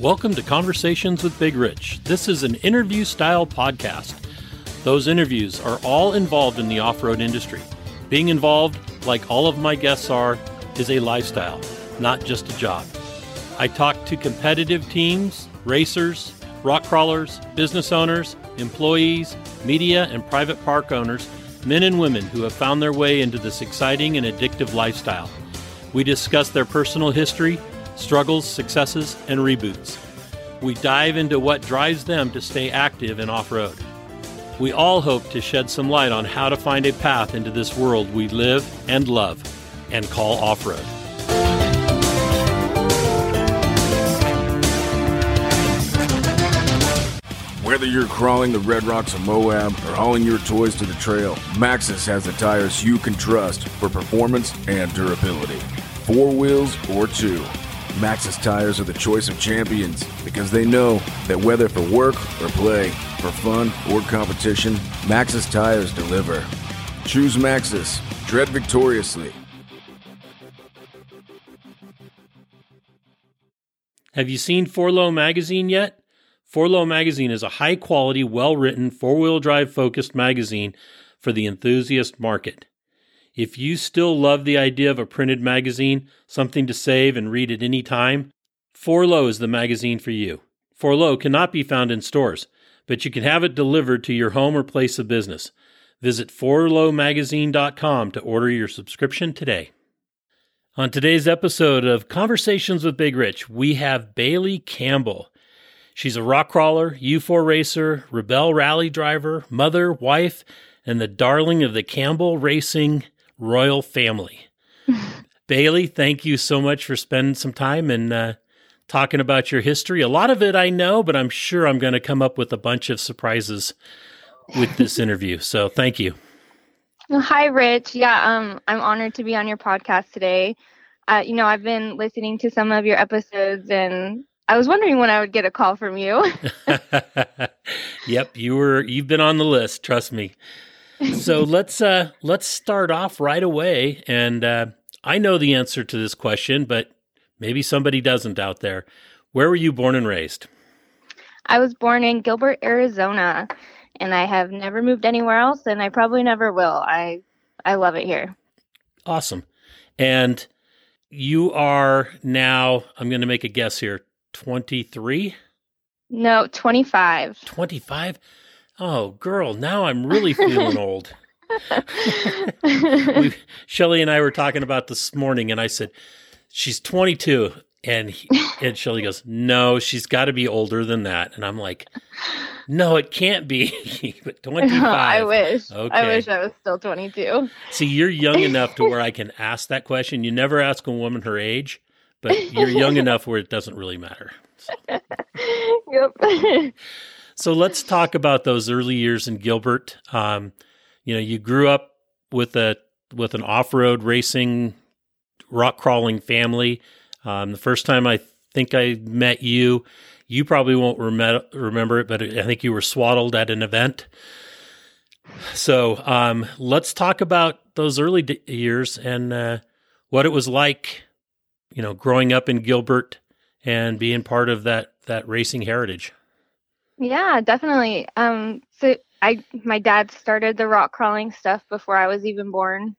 Welcome to Conversations with Big Rich. This is an interview style podcast. Those interviews are all involved in the off road industry. Being involved, like all of my guests are, is a lifestyle, not just a job. I talk to competitive teams, racers, rock crawlers, business owners, employees, media, and private park owners, men and women who have found their way into this exciting and addictive lifestyle. We discuss their personal history, struggles, successes, and reboots. We dive into what drives them to stay active in off road. We all hope to shed some light on how to find a path into this world we live and love and call off road. Whether you're crawling the Red Rocks of Moab or hauling your toys to the trail, Maxxis has the tires you can trust for performance and durability. Four wheels or two. Maxxis tires are the choice of champions because they know that whether for work or play, for fun or competition, Maxxis tires deliver. Choose Maxxis. Tread victoriously. Have you seen 4Low magazine yet? 4Low magazine is a high quality, well written, four wheel drive focused magazine for the enthusiast market. If you still love the idea of a printed magazine, something to save and read at any time, 4Low is the magazine for you. 4Low cannot be found in stores, but you can have it delivered to your home or place of business. Visit 4lowmagazine.com to order your subscription today. On today's episode of Conversations with Big Rich, we have Bailey Campbell. She's a rock crawler, U4 racer, Rebelle Rally driver, mother, wife, and the darling of the Campbell Racing royal family. Bailey, thank you so much for spending some time and uh, talking about your history. A lot of it I know, but I'm sure I'm going to come up with a bunch of surprises with this interview. So thank you. Hi, Rich. Yeah, um, I'm honored to be on your podcast today. Uh, you know, I've been listening to some of your episodes, and I was wondering when I would get a call from you. yep, you were. You've been on the list. Trust me so let's uh, let's start off right away. And uh, I know the answer to this question, but maybe somebody doesn't out there. Where were you born and raised? I was born in Gilbert, Arizona, and I have never moved anywhere else, and I probably never will. I I love it here. Awesome. And you are now, I'm going to make a guess here, 23? No, 25. 25? Oh, girl, now I'm really feeling old. we, Shelly and I were talking about this morning, and I said, She's 22. And, he, and Shelly goes, No, she's got to be older than that. And I'm like, No, it can't be. 25. I wish. Okay. I wish I was still 22. See, you're young enough to where I can ask that question. You never ask a woman her age, but you're young enough where it doesn't really matter. So. Yep. So let's talk about those early years in Gilbert. Um, you know, you grew up with a with an off road racing, rock crawling family. Um, the first time I think I met you, you probably won't rem- remember it, but I think you were swaddled at an event. So um, let's talk about those early d- years and uh, what it was like, you know, growing up in Gilbert and being part of that that racing heritage. Yeah, definitely. Um, so I my dad started the rock crawling stuff before I was even born.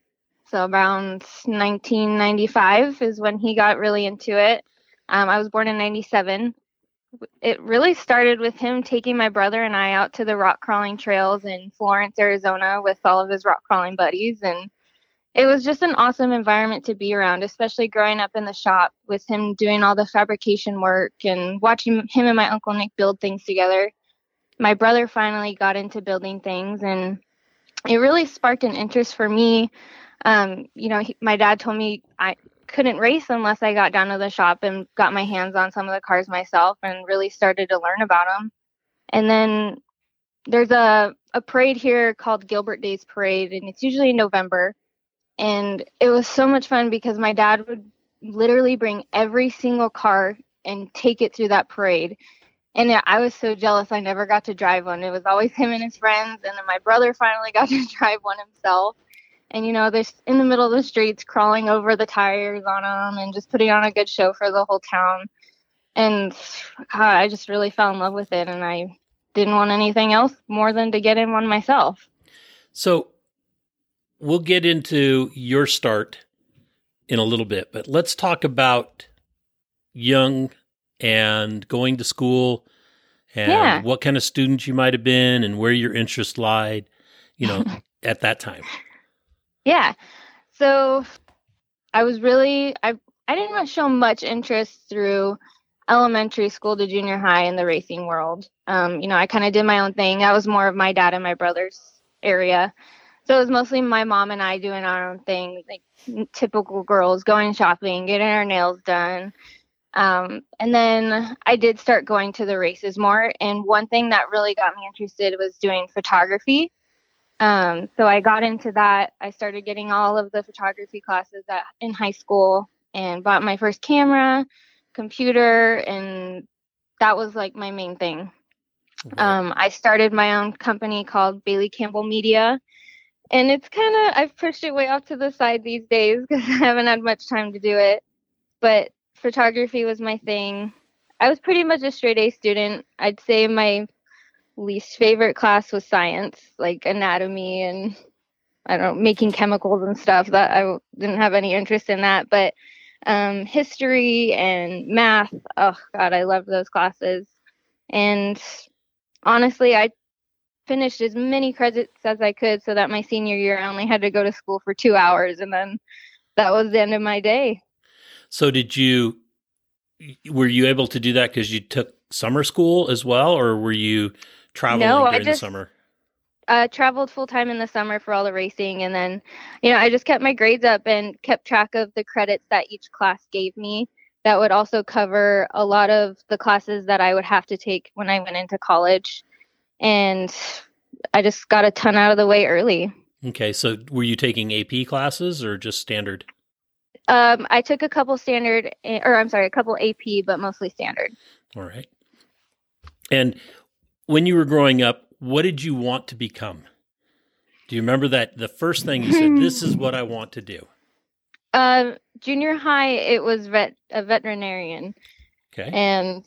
So around 1995 is when he got really into it. Um, I was born in 97. It really started with him taking my brother and I out to the rock crawling trails in Florence, Arizona with all of his rock crawling buddies. And it was just an awesome environment to be around, especially growing up in the shop with him doing all the fabrication work and watching him and my uncle Nick build things together. My brother finally got into building things, and it really sparked an interest for me. Um, you know, he, my dad told me I couldn't race unless I got down to the shop and got my hands on some of the cars myself and really started to learn about them. And then there's a, a parade here called Gilbert Days Parade, and it's usually in November and it was so much fun because my dad would literally bring every single car and take it through that parade. And I was so jealous I never got to drive one. It was always him and his friends. And then my brother finally got to drive one himself. And, you know, they're in the middle of the streets crawling over the tires on them and just putting on a good show for the whole town. and God, I just really fell in love with it, and I didn't want anything else more than to get in one myself. So we'll get into your start in a little bit, but let's talk about young and going to school and Yeah. what kind of student you might have been and where your interest lied, you know, at that time. Yeah. So I was really I I didn't show much interest through elementary school to junior high in the racing world. Um, you know, I kind of did my own thing. That was more of my dad and my brother's area. So it was mostly my mom and I doing our own thing, like typical girls going shopping, getting our nails done. Um, and then I did start going to the races more. And one thing that really got me interested was doing photography. Um, so I got into that. I started getting all of the photography classes at, in high school and bought my first camera, computer, and that was like my main thing. Um, I started my own company called Bailey Campbell Media. And it's kind of, I've pushed it way off to the side these days because I haven't had much time to do it. But photography was my thing. I was pretty much a straight A student. I'd say my least favorite class was science, like anatomy and I don't know, making chemicals and stuff. That I didn't have any interest in that. But um, history and math, oh God, I loved those classes. And honestly, I finished as many credits as I could so that my senior year I only had to go to school for two hours and then that was the end of my day. So did you were you able to do that because you took summer school as well, or were you traveling No, I during just- the summer? uh, traveled full time in the summer for all the racing, and then, you know, I just kept my grades up and kept track of the credits that each class gave me. That would also cover a lot of the classes that I would have to take when I went into college, and I just got a ton out of the way early. Okay, so were you taking AP classes or just standard? Um, I took a couple standard, eh, or I'm sorry, a couple AP, but mostly standard. All right. And when you were growing up, what did you want to become? Do you remember that the first thing you said, this is what I want to do? Um, junior high, it was vet a veterinarian. Okay. and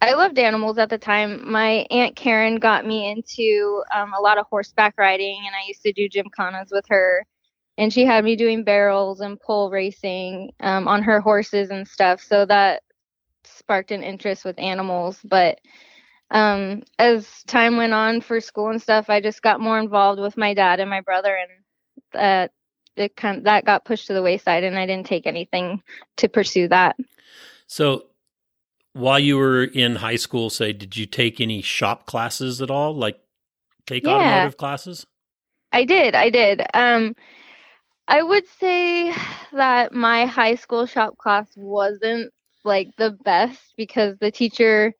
I loved animals at the time. My aunt Karen got me into um, a lot of horseback riding, and I used to do gymkhanas with her. And she had me doing barrels and pole racing um, on her horses and stuff. So that sparked an interest with animals. But um, as time went on for school and stuff, I just got more involved with my dad and my brother, and that it kind that got pushed to the wayside, and I didn't take anything to pursue that. So while you were in high school, say, did you take any shop classes at all? Like take Yeah. automotive classes? I did. I did. Um, I would say that my high school shop class wasn't like the best because the teacher,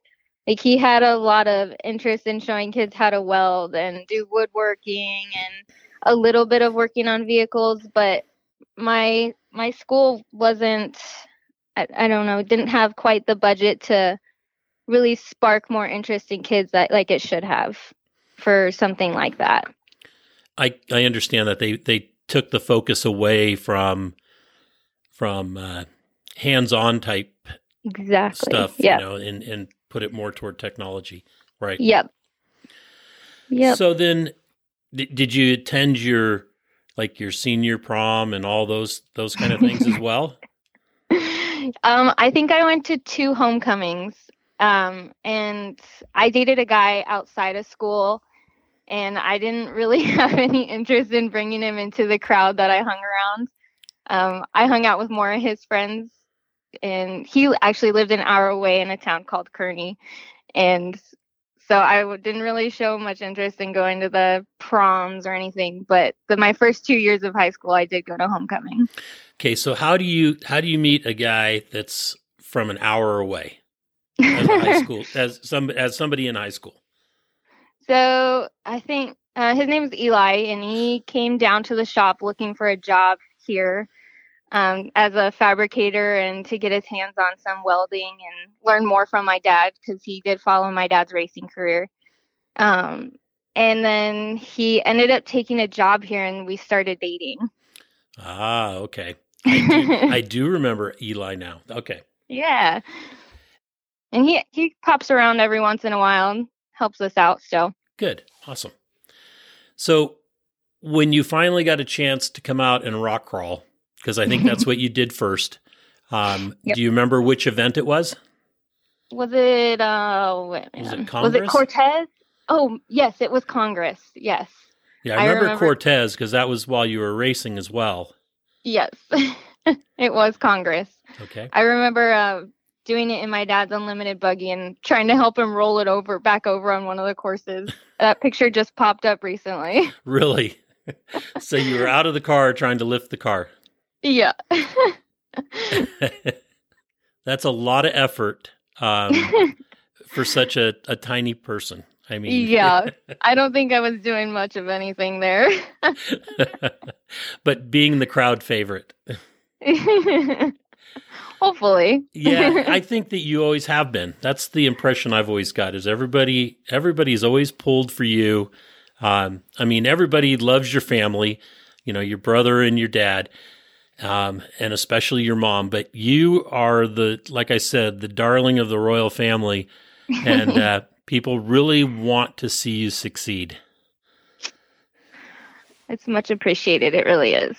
like, he had a lot of interest in showing kids how to weld and do woodworking and a little bit of working on vehicles, but my my school wasn't. I, I don't know. Didn't have quite the budget to really spark more interest in kids that like it should have for something like that. I, I understand that they, they took the focus away from from uh, hands-on type Exactly. stuff, Yeah. you know, and, and put it more toward technology, right? Yep. Yep. So then, d- did you attend your like your senior prom and all those those kind of things as well? Um, I think I went to two homecomings. Um, and I dated a guy outside of school, and I didn't really have any interest in bringing him into the crowd that I hung around. Um, I hung out with more of his friends, and he actually lived an hour away in a town called Kearny, and so I w- didn't really show much interest in going to the proms or anything. But the, my first two years of high school, I did go to homecoming. Okay, so how do you how do you meet a guy that's from an hour away as high school as some as somebody in high school? So I think uh, his name is Eli, and he came down to the shop looking for a job here um, as a fabricator and to get his hands on some welding and learn more from my dad because he did follow my dad's racing career. Um, and then he ended up taking a job here, and we started dating. Ah, okay. I do, I do remember Eli now. Okay. yeah. and he he pops around every once in a while and helps us out still. Good. Awesome. So when you finally got a chance to come out and rock crawl, because I think that's what you did first. Um, Yep. Do you remember which event it was? Was it uh wait Was it. Congress? it Cortez? Oh yes, it was Congress. Yes. Yeah, I I remember, remember- Cortez because that was while you were racing as well. Yes. it was Congress. Okay. I remember uh doing it in my dad's unlimited buggy and trying to help him roll it over back over on one of the courses. that picture just popped up recently. Really? so you were out of the car trying to lift the car. Yeah. That's a lot of effort um, for such a, a tiny person. I mean, Yeah. I don't think I was doing much of anything there. but being the crowd favorite. Hopefully. Yeah, I think that you always have been. That's the impression I've always got. Is everybody everybody's always pulled for you. Um, I mean, everybody loves your family. You know, your brother and your dad, um, and especially your mom. But you are the, like I said, the darling of the royal family, and uh, people really want to see you succeed. It's much appreciated. It really is.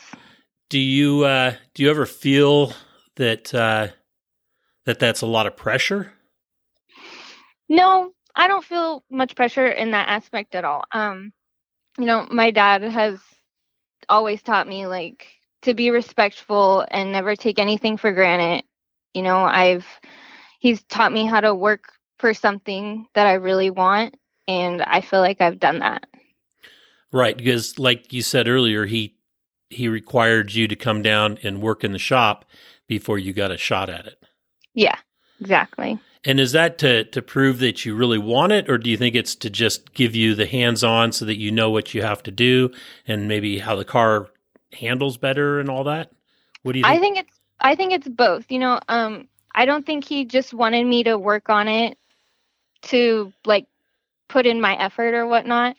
Do you uh, do you ever feel that uh, that that's a lot of pressure? No, I don't feel much pressure in that aspect at all. Um, you know, my dad has always taught me like to be respectful and never take anything for granted. You know, I've he's taught me how to work for something that I really want and I feel like I've done that. Right, because like you said earlier, he he required you to come down and work in the shop before you got a shot at it. Yeah, exactly. And is that to to prove that you really want it, or do you think it's to just give you the hands on so that you know what you have to do and maybe how the car handles better and all that? What do you think? I think it's I think it's both. You know, um I don't think he just wanted me to work on it to like put in my effort or whatnot,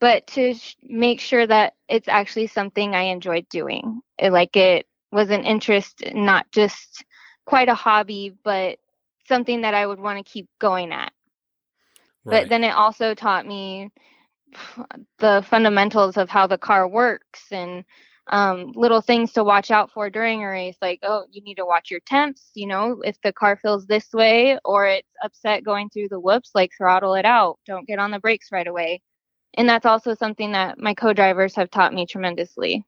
but to sh- make sure that it's actually something I enjoyed doing. It, like it was an interest, not just quite a hobby, but something that I would want to keep going at. Right. But then it also taught me the fundamentals of how the car works and um, little things to watch out for during a race. Like, oh, you need to watch your temps. You know, if the car feels this way or it's upset going through the whoops, like throttle it out. Don't get on the brakes right away. And that's also something that my co-drivers have taught me tremendously.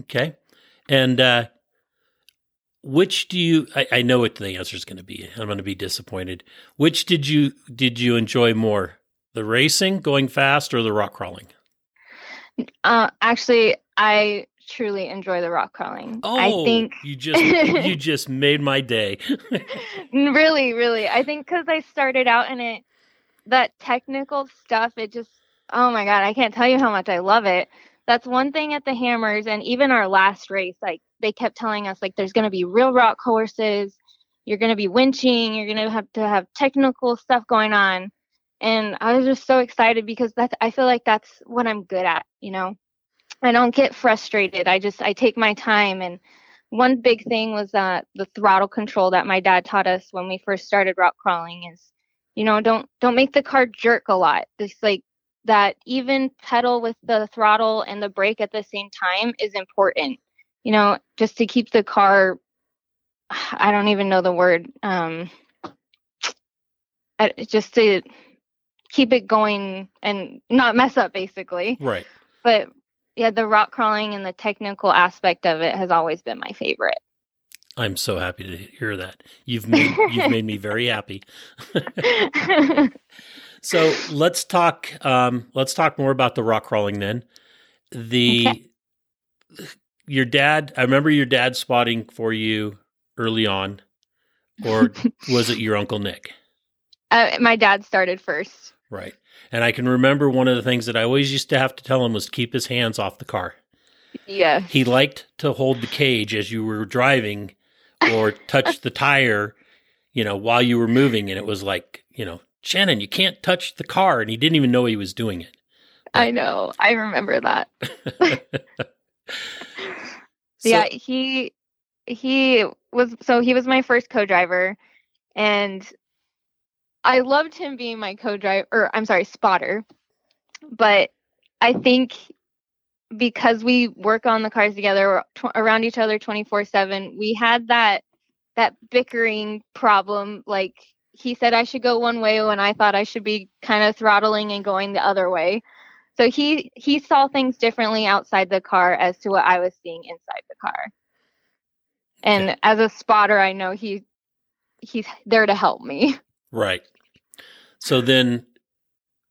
Okay. And uh, which do you? I, I know what the answer is going to be. I'm going to be disappointed. Which did you did you enjoy more? The racing, going fast, or the rock crawling? Uh, actually, I truly enjoy the rock crawling. Oh, I think you just you just made my day. really really i think because i started out in it that technical stuff it just oh my god i can't tell you how much i love it that's one thing at the hammers and even our last race like they kept telling us like there's going to be real rock courses you're going to be winching you're going to have to have technical stuff going on and i was just so excited because that's i feel like that's what i'm good at you know? I don't get frustrated. I just i take my time and one big thing was that the throttle control that my dad taught us when we first started rock crawling is you know don't don't make the car jerk a lot. This like that even pedal with the throttle and the brake at the same time is important you know just to keep the car i don't even know the word um I- just to keep it going and not mess up basically right. but yeah the rock crawling and the technical aspect of it has always been my favorite I'm so happy to hear that. You've made you've made me very happy. So let's talk. Um, let's talk more about the rock crawling then. The your dad. I remember your dad spotting for you early on, or was it your uncle Nick? uh, my dad started first Right. And I can remember one of the things that I always used to have to tell him was to keep his hands off the car. yeah He liked to hold the cage as you were driving or touch the tire, you know, while you were moving. And it was like, you know, Shannon, you can't touch the car. And he didn't even know he was doing it. i know i remember that So- yeah he he was so he was my first co-driver and I loved him being my co-driver, or I'm sorry, spotter. But I think because we work on the cars together tw- around each other 24/7, we had that that bickering problem like he said I should go one way when I thought I should be kind of throttling and going the other way. So he he saw things differently outside the car as to what I was seeing inside the car. And Okay. as a spotter, I know he he's there to help me. Right. So then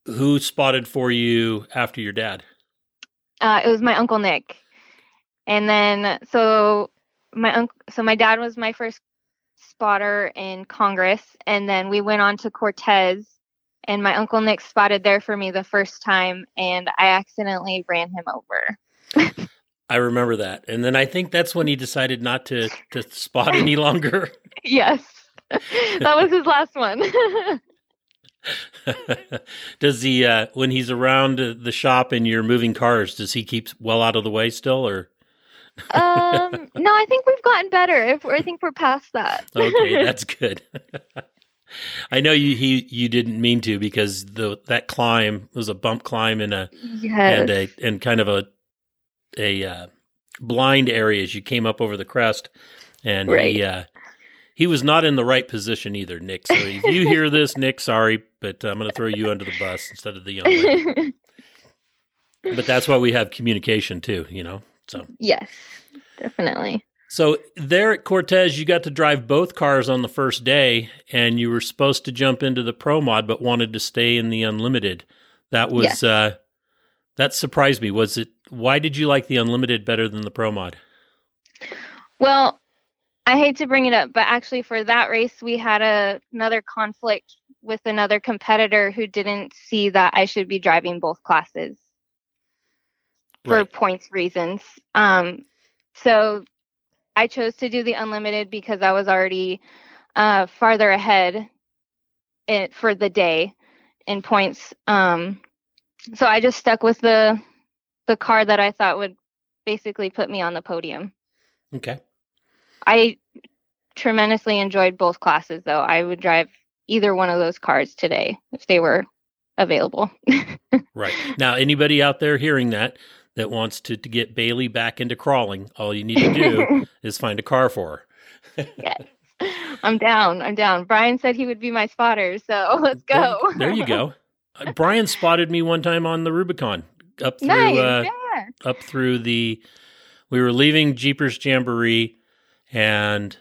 who spotted for you after your dad? Uh, it was my uncle Nick, and then so my uncle, so my dad was my first spotter in Congress, and then we went on to Cortez, and my uncle Nick spotted there for me the first time, and I accidentally ran him over. I remember that. And then I think that's when he decided not to to spot any longer. yes, that was his last one. does he uh when he's around the shop and you're moving cars, does he keep well out of the way still or um, no, I think we've gotten better. If I think we're past that. Okay, that's good. I know you he you didn't mean to because the that climb was a bump climb and a yes. and a and kind of a a uh, blind area as you came up over the crest, and he uh, he was not in the right position either, Nick. So if you hear this, Nick, sorry, but I'm going to throw you under the bus instead of the young lady. But that's why we have communication too, you know. So yes, definitely. so there at Cortez, you got to drive both cars on the first day, and you were supposed to jump into the Pro Mod, but wanted to stay in the Unlimited. That was Yes. uh, that surprised me. Was it? Why did you like the Unlimited better than the Pro Mod? Well, I hate to bring it up, but actually for that race we had a, another conflict with another competitor who didn't see that I should be driving both classes for Right. points reasons. Um, so I chose to do the unlimited because I was already uh, farther ahead it, for the day in points. Um, so I just stuck with the the car that I thought would basically put me on the podium. Okay. I tremendously enjoyed both classes, though. I would drive either one of those cars today if they were available. Right. Now, anybody out there hearing that that wants to, to get Bailey back into crawling, all you need to do is find a car for her. yes. I'm down. I'm down. Brian said he would be my spotter, so let's go. There, there you go. Uh, Brian spotted me one time on the Rubicon up through nice. uh, yeah. up through the. We were leaving Jeepers Jamboree, and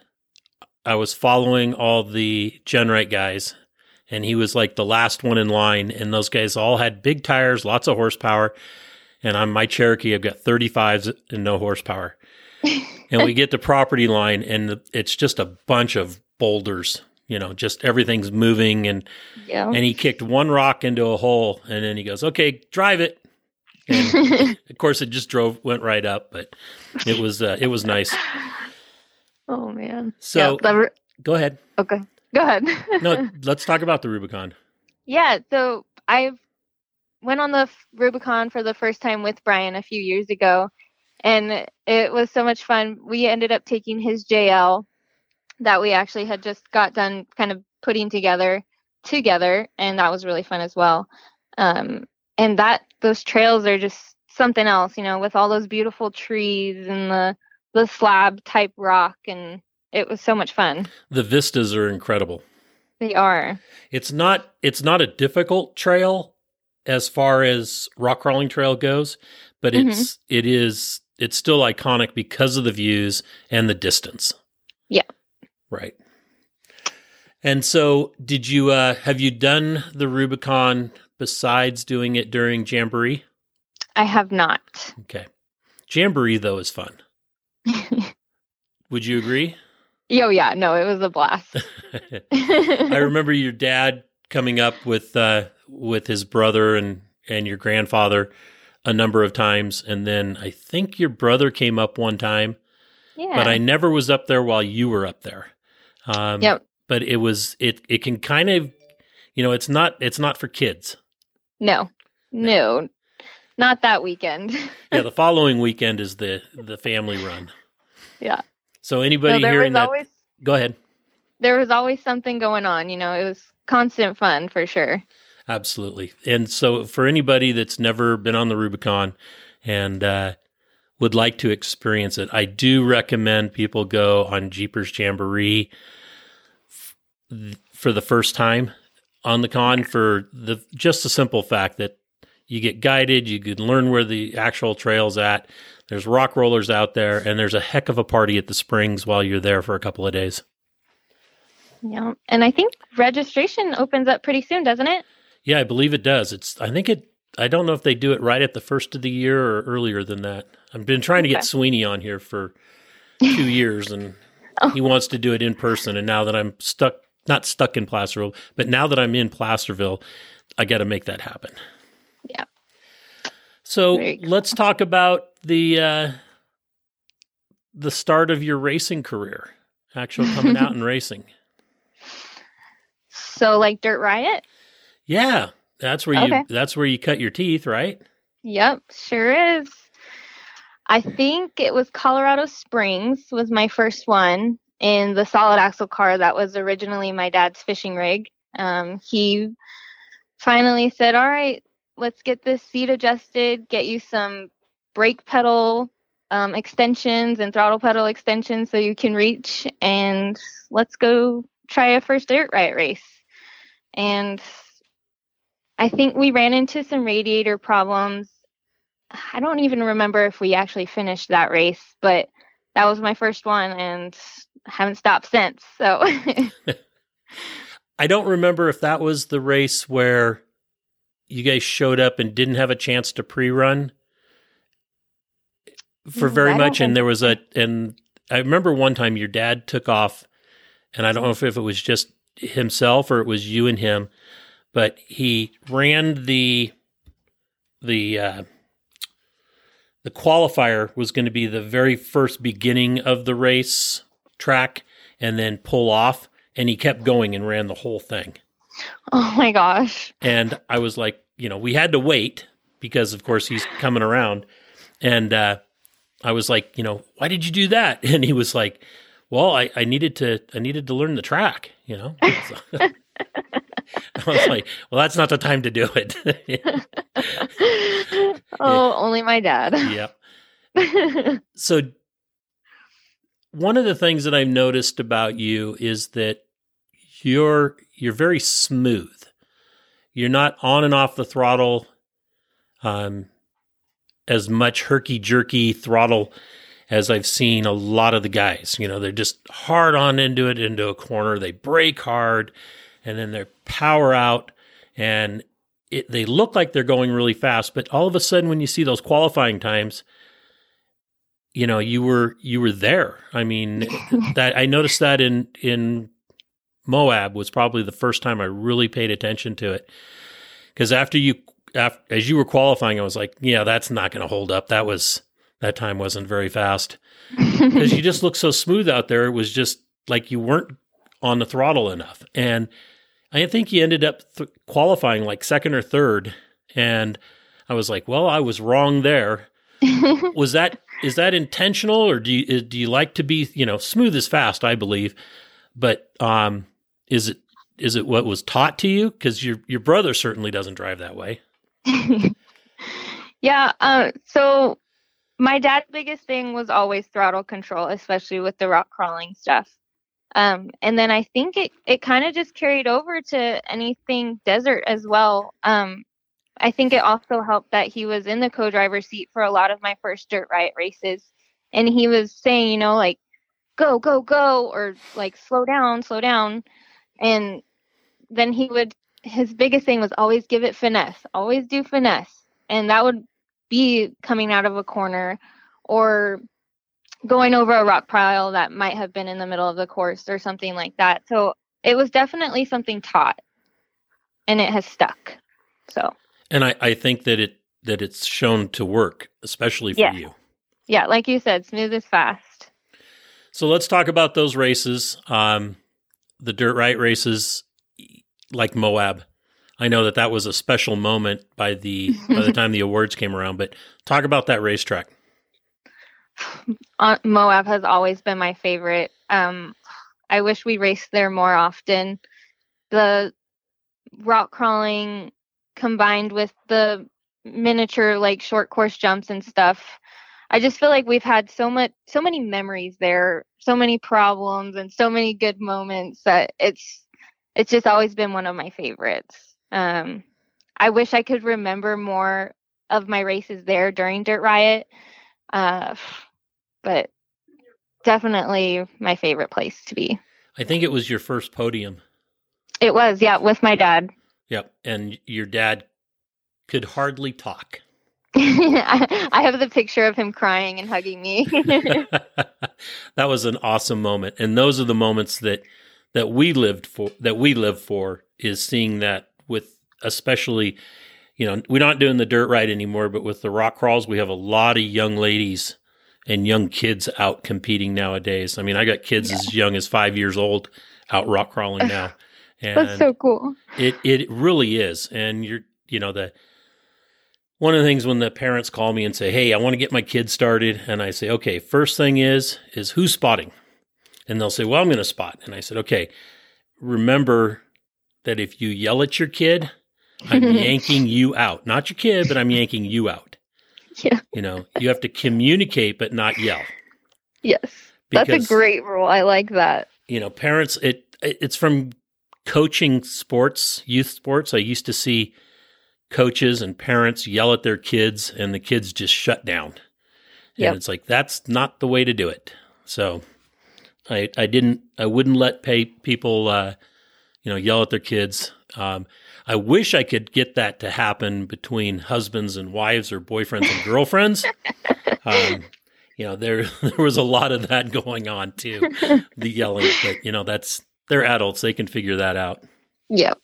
I was following all the GenRight guys, and he was like the last one in line. And those guys all had big tires, lots of horsepower. And on my Cherokee, I've got 35s and no horsepower. and we get to property line, and it's just a bunch of boulders. You know, just everything's moving, and Yeah. and he kicked one rock into a hole, and then he goes, "Okay, drive it." And of course, it just drove, went right up, but it was uh, it was nice. Oh man. So- yeah, Go ahead. okay. Go ahead. No, let's talk about the Rubicon. Yeah, so I went on the Rubicon for the first time with Brian a few years ago, and it was so much fun. We ended up taking his JL that we actually had just got done kind of putting together together, and that was really fun as well. Um, and that those trails are just something else, you know, with all those beautiful trees and the the slab type rock, and it was so much fun. The vistas are incredible. They are. It's not it's not a difficult trail as far as rock crawling trail goes, but Mhm. it's it is it's still iconic because of the views and the distance. Yeah. Right. And so, did you uh have you done the Rubicon besides doing it during Jamboree? I have not. Okay. Jamboree though is fun. Would you agree? Yo, yeah, no, it was a blast. I remember your dad coming up with uh, with his brother and and your grandfather a number of times, and then I think your brother came up one time, yeah. but I never was up there while you were up there. Um, Yep. But it was it it can kind of, you know, it's not it's not for kids. no, no, not that weekend. Yeah, the following weekend is the the family run. Yeah. So So anybody there hearing that, always go ahead. there was always something going on. You know, it was constant fun for sure. Absolutely. And so, for anybody that's never been on the Rubicon and uh, would like to experience it, I do recommend people go on Jeepers Jamboree f- for the first time on the con for the just the simple fact that you get guided, you can learn where the actual trail's at. There's rock rollers out there, and there's a heck of a party at the springs while you're there for a couple of days. Yeah, and I think registration opens up pretty soon, doesn't it? Yeah, I believe it does. It's I think it I don't know if they do it right at the first of the year or earlier than that. I've been trying to get Sweeney on here for two years and oh. he wants to do it in person and now that I'm stuck not stuck in Placerville, but now that I'm in Placerville, I got to make that happen. So let's talk about the uh, the start of your racing career, actual coming out and racing. So like Dirt Riot? Yeah, that's where okay. you that's where you cut your teeth, right? Yep, sure is. I think it was Colorado Springs was my first one in the solid axle car that was originally my dad's fishing rig. Um, he finally said, "All right, let's get this seat adjusted, get you some brake pedal um, extensions and throttle pedal extensions so you can reach, and let's go try a first dirt riot race." And I think we ran into some radiator problems. I don't even remember if we actually finished that race, but that was my first one and haven't stopped since. So I don't remember if that was the race where you guys showed up and didn't have a chance to pre-run for mm, very much and there was a and I remember one time your dad took off and I don't know if, if it was just himself or it was you and him but he ran the the uh, the qualifier was going to be the very first beginning of the race track and then pull off and he kept going and ran the whole thing. Oh my gosh. And I was like, you know, we had to wait because of course he's coming around and uh, I was like, you know, why did you do that? And he was like, well, I, I needed to I needed to learn the track, you know. So, I was like, well, that's not the time to do it. oh, only my dad. Yeah. so, one of the things that I've noticed about you is that you're you're very smooth. You're not on and off the throttle um, as much herky jerky throttle as I've seen a lot of the guys. You know, they're just hard on into it into a corner. They break hard and then they power out and it, they look like they're going really fast, but all of a sudden when you see those qualifying times, you know, you were you were there. I mean, that I noticed that in in Moab was probably the first time I really paid attention to it. Cuz after you after, as you were qualifying, I was like, yeah, that's not going to hold up. That was that time wasn't very fast. Cuz you just looked so smooth out there. It was just like you weren't on the throttle enough. And I think he ended up th- qualifying like second or third, and I was like, "Well, I was wrong there." was that is that intentional, or do you do you like to be you know smooth as fast? I believe, but um, is it is it what was taught to you? Because your your brother certainly doesn't drive that way. yeah. Uh, so my dad's biggest thing was always throttle control, especially with the rock crawling stuff. Um, and then I think it, it kind of just carried over to anything desert as well. Um, I think it also helped that he was in the co driver seat for a lot of my first dirt riot races. And he was saying, you know, like, go, go, go, or like, slow down, slow down. And then he would, his biggest thing was always give it finesse, always do finesse. And that would be coming out of a corner or going over a rock pile that might have been in the middle of the course or something like that. So it was definitely something taught and it has stuck. So And I, I think that it that it's shown to work, especially for yeah. you. Yeah, like you said, smooth is fast. So let's talk about those races. Um, the Dirt Riot races like Moab. I know that that was a special moment by the by the time the awards came around, but talk about that racetrack. Moab has always been my favorite. Um, I wish we raced there more often. The rock crawling combined with the miniature like short course jumps and stuff. I just feel like we've had so much so many memories there, so many problems and so many good moments that it's it's just always been one of my favorites. Um I wish I could remember more of my races there during Dirt Riot. Uh but definitely my favorite place to be. I think it was your first podium. It was, yeah, with my dad. Yep. And your dad could hardly talk. I have the picture of him crying and hugging me. that was an awesome moment. And those are the moments that that we lived for that we live for is seeing that with especially you know, we're not doing the Dirt Riot anymore, but with the rock crawls, we have a lot of young ladies and young kids out competing nowadays. I mean, I got kids yeah. as young as five years old out rock crawling now. And That's so cool. It it really is. And you're you know, the one of the things when the parents call me and say, Hey, I want to get my kids started, and I say, Okay, first thing is is who's spotting? And they'll say, Well, I'm gonna spot. And I said, Okay, remember that if you yell at your kid, I'm yanking you out. Not your kid, but I'm yanking you out. Yeah. You know, you have to communicate but not yell. Yes. Because, That's a great rule. I like that. You know, parents it it's from coaching sports, youth sports. I used to see coaches and parents yell at their kids and the kids just shut down. And yep. it's like that's not the way to do it. So I I didn't I wouldn't let pay people uh, you know yell at their kids. Um, I wish I could get that to happen between husbands and wives or boyfriends and girlfriends. um, you know, there there was a lot of that going on too, the yelling. But you know, that's they're adults; they can figure that out. Yeah.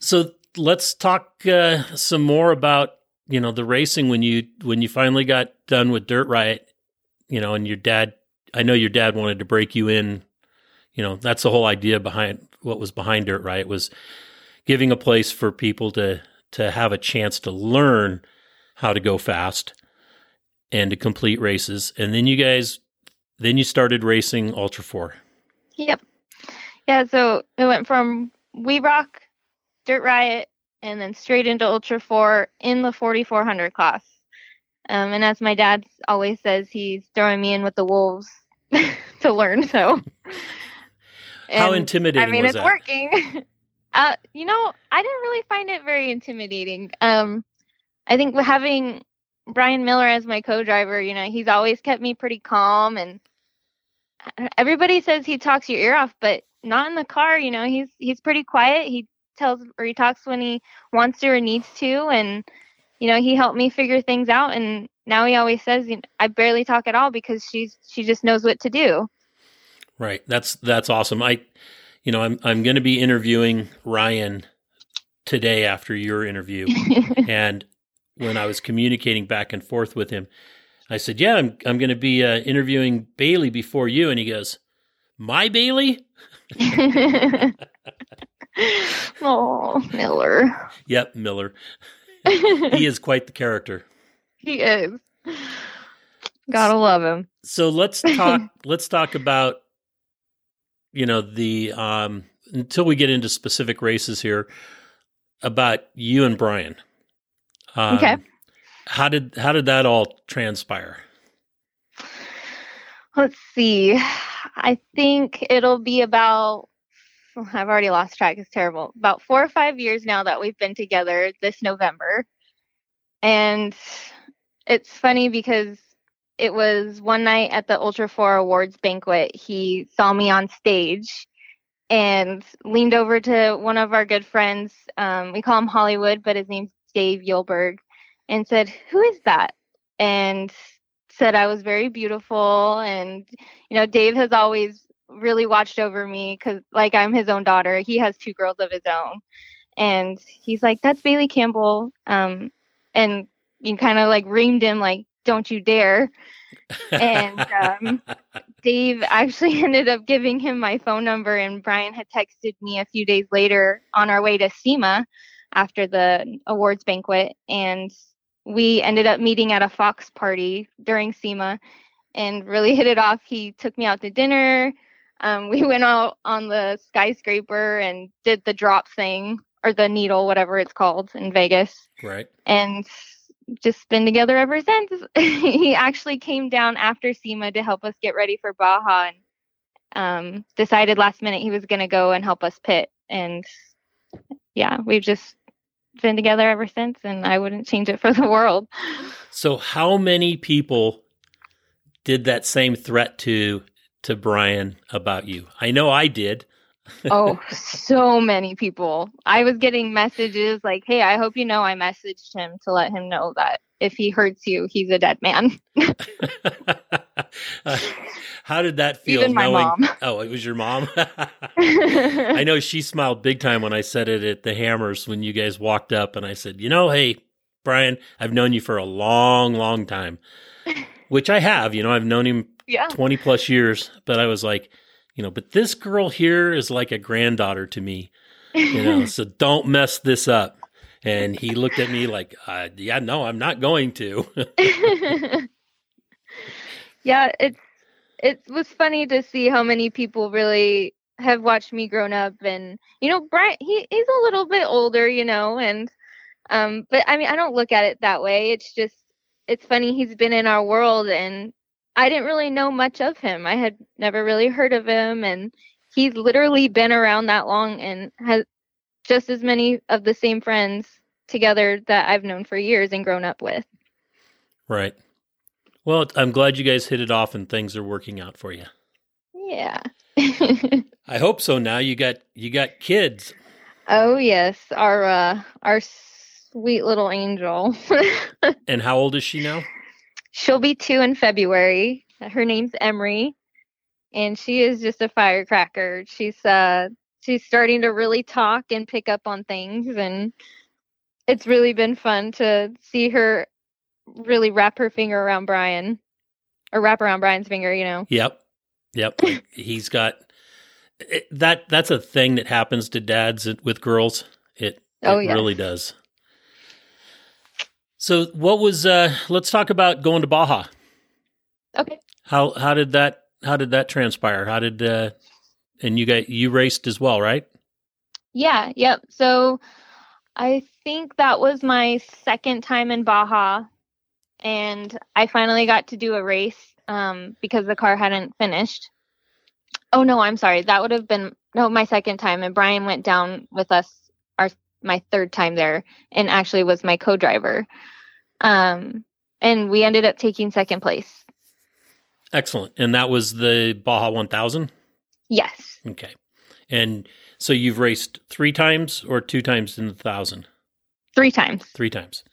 So let's talk uh, some more about you know the racing when you when you finally got done with Dirt Riot. You know, and your dad. I know your dad wanted to break you in. You know, that's the whole idea behind what was behind Dirt Riot was giving a place for people to to have a chance to learn how to go fast and to complete races. And then you guys then you started racing Ultra 4. Yep. Yeah, so it went from We Rock, Dirt Riot, and then straight into Ultra 4 in the 4400 class. Um, and as my dad always says, he's throwing me in with the wolves to learn. So, how intimidating? I mean, it's that? working. Uh, you know, I didn't really find it very intimidating. Um, I think having Brian Miller as my co-driver, you know, he's always kept me pretty calm, and everybody says he talks your ear off, but not in the car. You know, he's he's pretty quiet. He tells or he talks when he wants to or needs to, and you know, he helped me figure things out. And now he always says, you know, I barely talk at all because she's she just knows what to do. Right. That's that's awesome. I you know, I'm I'm going to be interviewing Brian today after your interview, and when I was communicating back and forth with him, I said, "Yeah, I'm I'm going to be uh, interviewing Bailey before you," and he goes, "My Bailey." oh, Miller. Yep, Miller. he is quite the character. He is. Gotta love him. So let's talk. let's talk about you know the um, until we get into specific races here about you and Brian. Um, okay. How did how did that all transpire? Let's see. I think it'll be about I've already lost track. It's terrible. About four or five years now that we've been together this November. And it's funny because it was one night at the Ultra 4 Awards banquet. He saw me on stage and leaned over to one of our good friends. Um, we call him Hollywood, but his name's Dave Yulberg, and said, Who is that? And said I was very beautiful. And, you know, Dave has always really watched over me because, like, I'm his own daughter. He has two girls of his own. And he's like, That's Bailey Campbell. Um, and you kind of like reamed him, like, don't you dare. and um, Dave actually ended up giving him my phone number, and Brian had texted me a few days later on our way to SEMA after the awards banquet, and we ended up meeting at a Fox party during SEMA and really hit it off. He took me out to dinner. Um, we went out on the skyscraper and did the drop thing or the needle, whatever it's called in Vegas. Right. And just been together ever since. he actually came down after SEMA to help us get ready for Baja and um, decided last minute he was going to go and help us pit. And yeah, we've just been together ever since, and I wouldn't change it for the world. So, how many people did that same threat to to Brian about you? I know I did. oh, so many people. I was getting messages like, "Hey, I hope you know I messaged him to let him know that if he hurts you, he's a dead man." uh, how did that feel? Even my knowing, mom. Oh, it was your mom. I know she smiled big time when I said it at the Hammers when you guys walked up, and I said, "You know, hey, Brian, I've known you for a long, long time." Which I have, you know, I've known him yeah. 20 plus years, but I was like, you know, but this girl here is like a granddaughter to me, you know, so don't mess this up. And he looked at me like, uh, yeah, no, I'm not going to. yeah, it's it was funny to see how many people really have watched me grown up and you know Brian he, he's a little bit older you know and um but I mean I don't look at it that way it's just it's funny he's been in our world and I didn't really know much of him I had never really heard of him and he's literally been around that long and has just as many of the same friends together that I've known for years and grown up with right well, I'm glad you guys hit it off and things are working out for you. Yeah. I hope so. Now you got you got kids. Oh yes, our uh our sweet little angel. and how old is she now? She'll be 2 in February. Her name's Emery and she is just a firecracker. She's uh she's starting to really talk and pick up on things and it's really been fun to see her really wrap her finger around Brian or wrap around Brian's finger, you know. Yep. Yep. He's got it, that that's a thing that happens to dads with girls. It, oh, it yes. really does. So what was uh let's talk about going to Baja. Okay. How how did that how did that transpire? How did uh and you got you raced as well, right? Yeah, yep. So I think that was my second time in Baja and I finally got to do a race um, because the car hadn't finished. Oh no, I'm sorry. That would have been no my second time, and Brian went down with us our my third time there, and actually was my co-driver. Um, and we ended up taking second place. Excellent, and that was the Baja 1000. Yes. Okay, and so you've raced three times or two times in the thousand. Three times. Three times.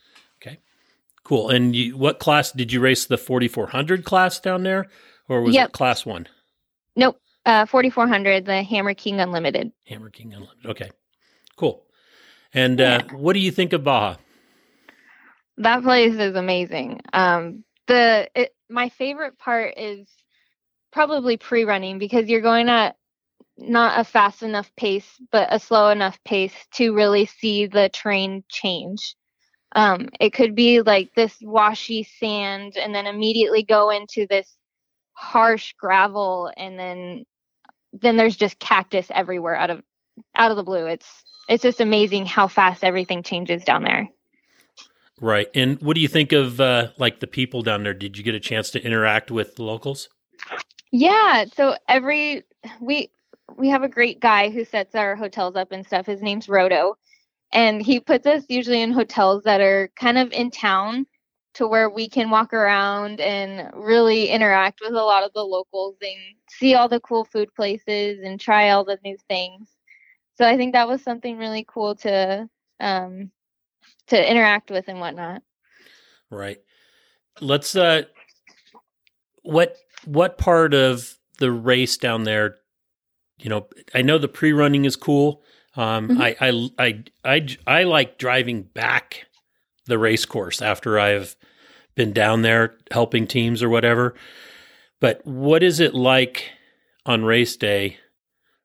Okay. Cool. And you, what class did you race? The 4400 class down there, or was Yep. it class one? Nope. Uh, 4400, the Hammer King Unlimited. Hammer King Unlimited. Okay. Cool. And uh, what do you think of Baja? That place is amazing. Um, the it, my favorite part is probably pre-running because you're going at not a fast enough pace, but a slow enough pace to really see the terrain change. Um, it could be like this washy sand, and then immediately go into this harsh gravel, and then then there's just cactus everywhere out of out of the blue. It's it's just amazing how fast everything changes down there. Right. And what do you think of uh, like the people down there? Did you get a chance to interact with the locals? Yeah. So every we we have a great guy who sets our hotels up and stuff. His name's Roto. And he puts us usually in hotels that are kind of in town to where we can walk around and really interact with a lot of the locals and see all the cool food places and try all the new things. So I think that was something really cool to um to interact with and whatnot. Right. Let's uh what what part of the race down there you know I know the pre-running is cool. Um Mhm. I, I I I I like driving back the race course after I've been down there helping teams or whatever. But what is it like on race day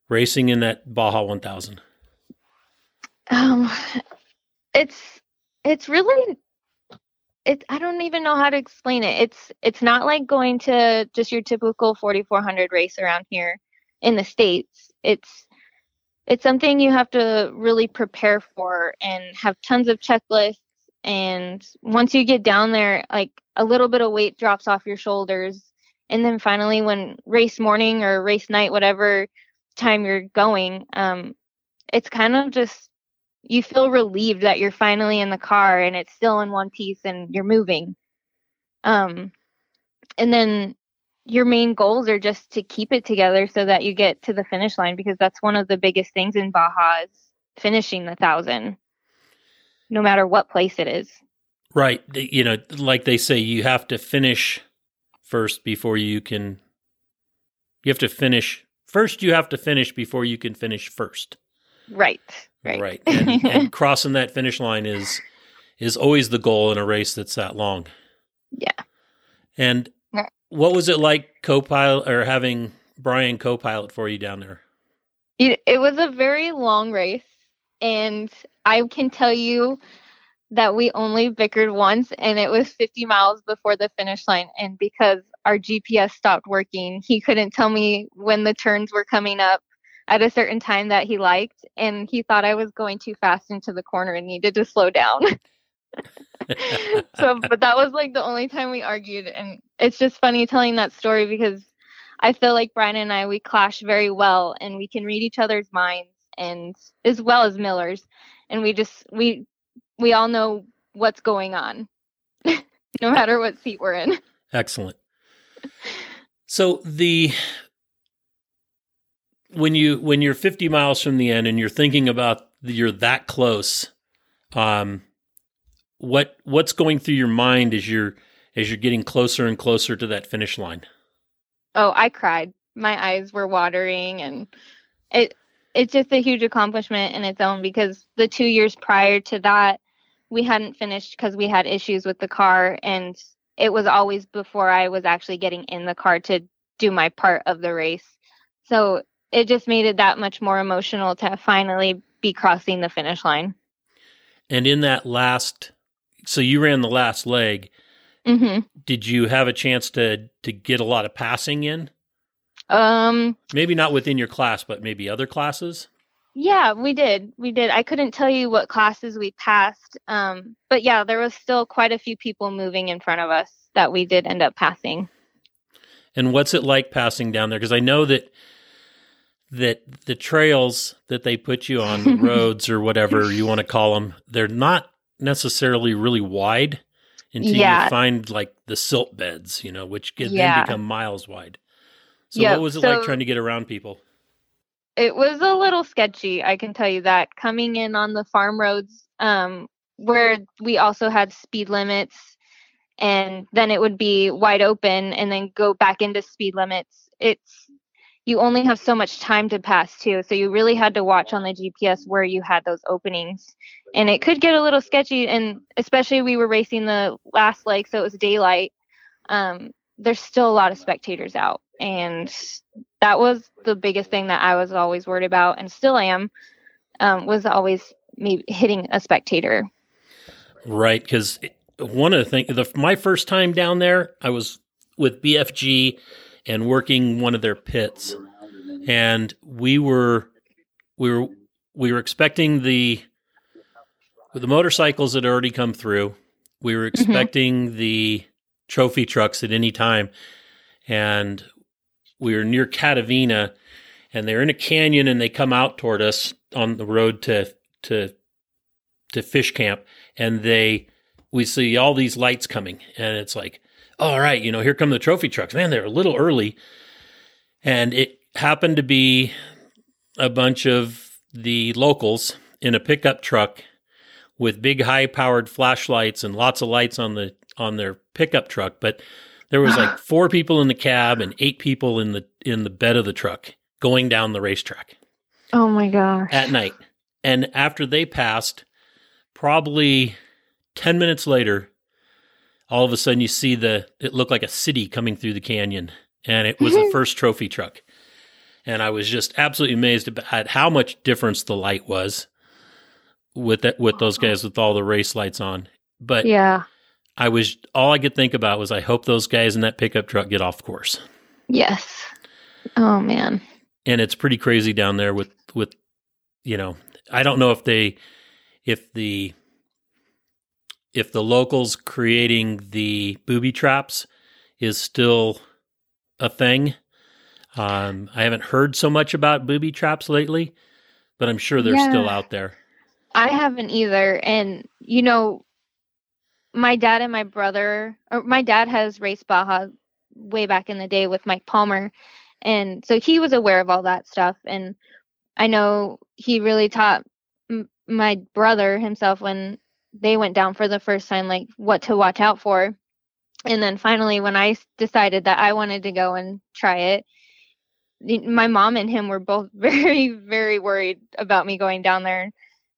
racing in that Baja 1000? Um, it's it's really it. I don't even know how to explain it. It's it's not like going to just your typical 4400 race around here. in the states. It's it's something you have to really prepare for and have tons of checklists and once you get down there like a little bit of weight drops off your shoulders and then finally when race morning or race night whatever time you're going um it's kind of just you feel relieved that you're finally in the car and it's still in one piece and you're moving um and then your main goals are just to keep it together so that you get to the finish line because that's one of the biggest things in Baja is finishing the thousand, no matter what place it is. Right. You know, like they say, you have to finish first before you can. You have to finish first. You have to finish before you can finish first. Right. Right. Right. And, and crossing that finish line is is always the goal in a race that's that long. Yeah. And what was it like co-pilot or having Brian co-pilot for you down there? It, it was a very long race, and I can tell you that we only bickered once, and it was 50 miles before the finish line. And because our GPS stopped working, he couldn't tell me when the turns were coming up at a certain time that he liked, and he thought I was going too fast into the corner and needed to slow down. so but that was like the only time we argued and it's just funny telling that story because I feel like Brian and I we clash very well and we can read each other's minds and as well as Miller's and we just we we all know what's going on no matter what seat we're in. Excellent. So the when you when you're 50 miles from the end and you're thinking about you're that close um what what's going through your mind as you're as you're getting closer and closer to that finish line? Oh, I cried. My eyes were watering and it it's just a huge accomplishment in its own because the 2 years prior to that we hadn't finished because we had issues with the car and it was always before I was actually getting in the car to do my part of the race. So it just made it that much more emotional to finally be crossing the finish line. And in that last so you ran the last leg. Mm-hmm. Did you have a chance to to get a lot of passing in? Um, maybe not within your class, but maybe other classes. Yeah, we did. We did. I couldn't tell you what classes we passed, um, but yeah, there was still quite a few people moving in front of us that we did end up passing. And what's it like passing down there? Because I know that that the trails that they put you on, roads or whatever you want to call them, they're not necessarily really wide until yeah. you find like the silt beds, you know, which get, yeah. then become miles wide. So yep. what was it so like trying to get around people? It was a little sketchy, I can tell you that. Coming in on the farm roads, um, where we also had speed limits, and then it would be wide open, and then go back into speed limits. It's you only have so much time to pass too, so you really had to watch on the GPS where you had those openings. And it could get a little sketchy and especially we were racing the last leg so it was daylight. Um, there's still a lot of spectators out and that was the biggest thing that i was always worried about and still am um, was always me hitting a spectator. Right because one of the things the, my first time down there i was with bfg and working one of their pits and we were we were we were expecting the the motorcycles had already come through. We were mm-hmm. expecting mm-hmm. the trophy trucks at any time, and we were near Catavina, and they're in a canyon, and they come out toward us on the road to to to fish camp, and they we see all these lights coming, and it's like, all right, you know, here come the trophy trucks. Man, they're a little early, and it happened to be a bunch of the locals in a pickup truck with big high powered flashlights and lots of lights on the on their pickup truck, but there was like four people in the cab and eight people in the in the bed of the truck going down the racetrack. Oh my gosh. At night. And after they passed, probably 10 minutes later, all of a sudden you see the it looked like a city coming through the canyon and it was the mm-hmm. first trophy truck. And I was just absolutely amazed at how much difference the light was with that with those guys with all the race lights on. But yeah, I was all I could think about was I hope those guys in that pickup truck get off course. Yes. Oh man. and it's pretty crazy down there with with you know I don't know if they if the if the locals creating the booby traps is still a thing. Um, I haven't heard so much about booby traps lately, but I'm sure they're yeah, still out there. I haven't either. And, you know, my dad and my brother, or my dad has raced Baja way back in the day with Mike Palmer. And so he was aware of all that stuff. And I know he really taught m- my brother himself when they went down for the first time, like what to watch out for. And then finally, when I decided that I wanted to go and try it, my mom and him were both very, very worried about me going down there.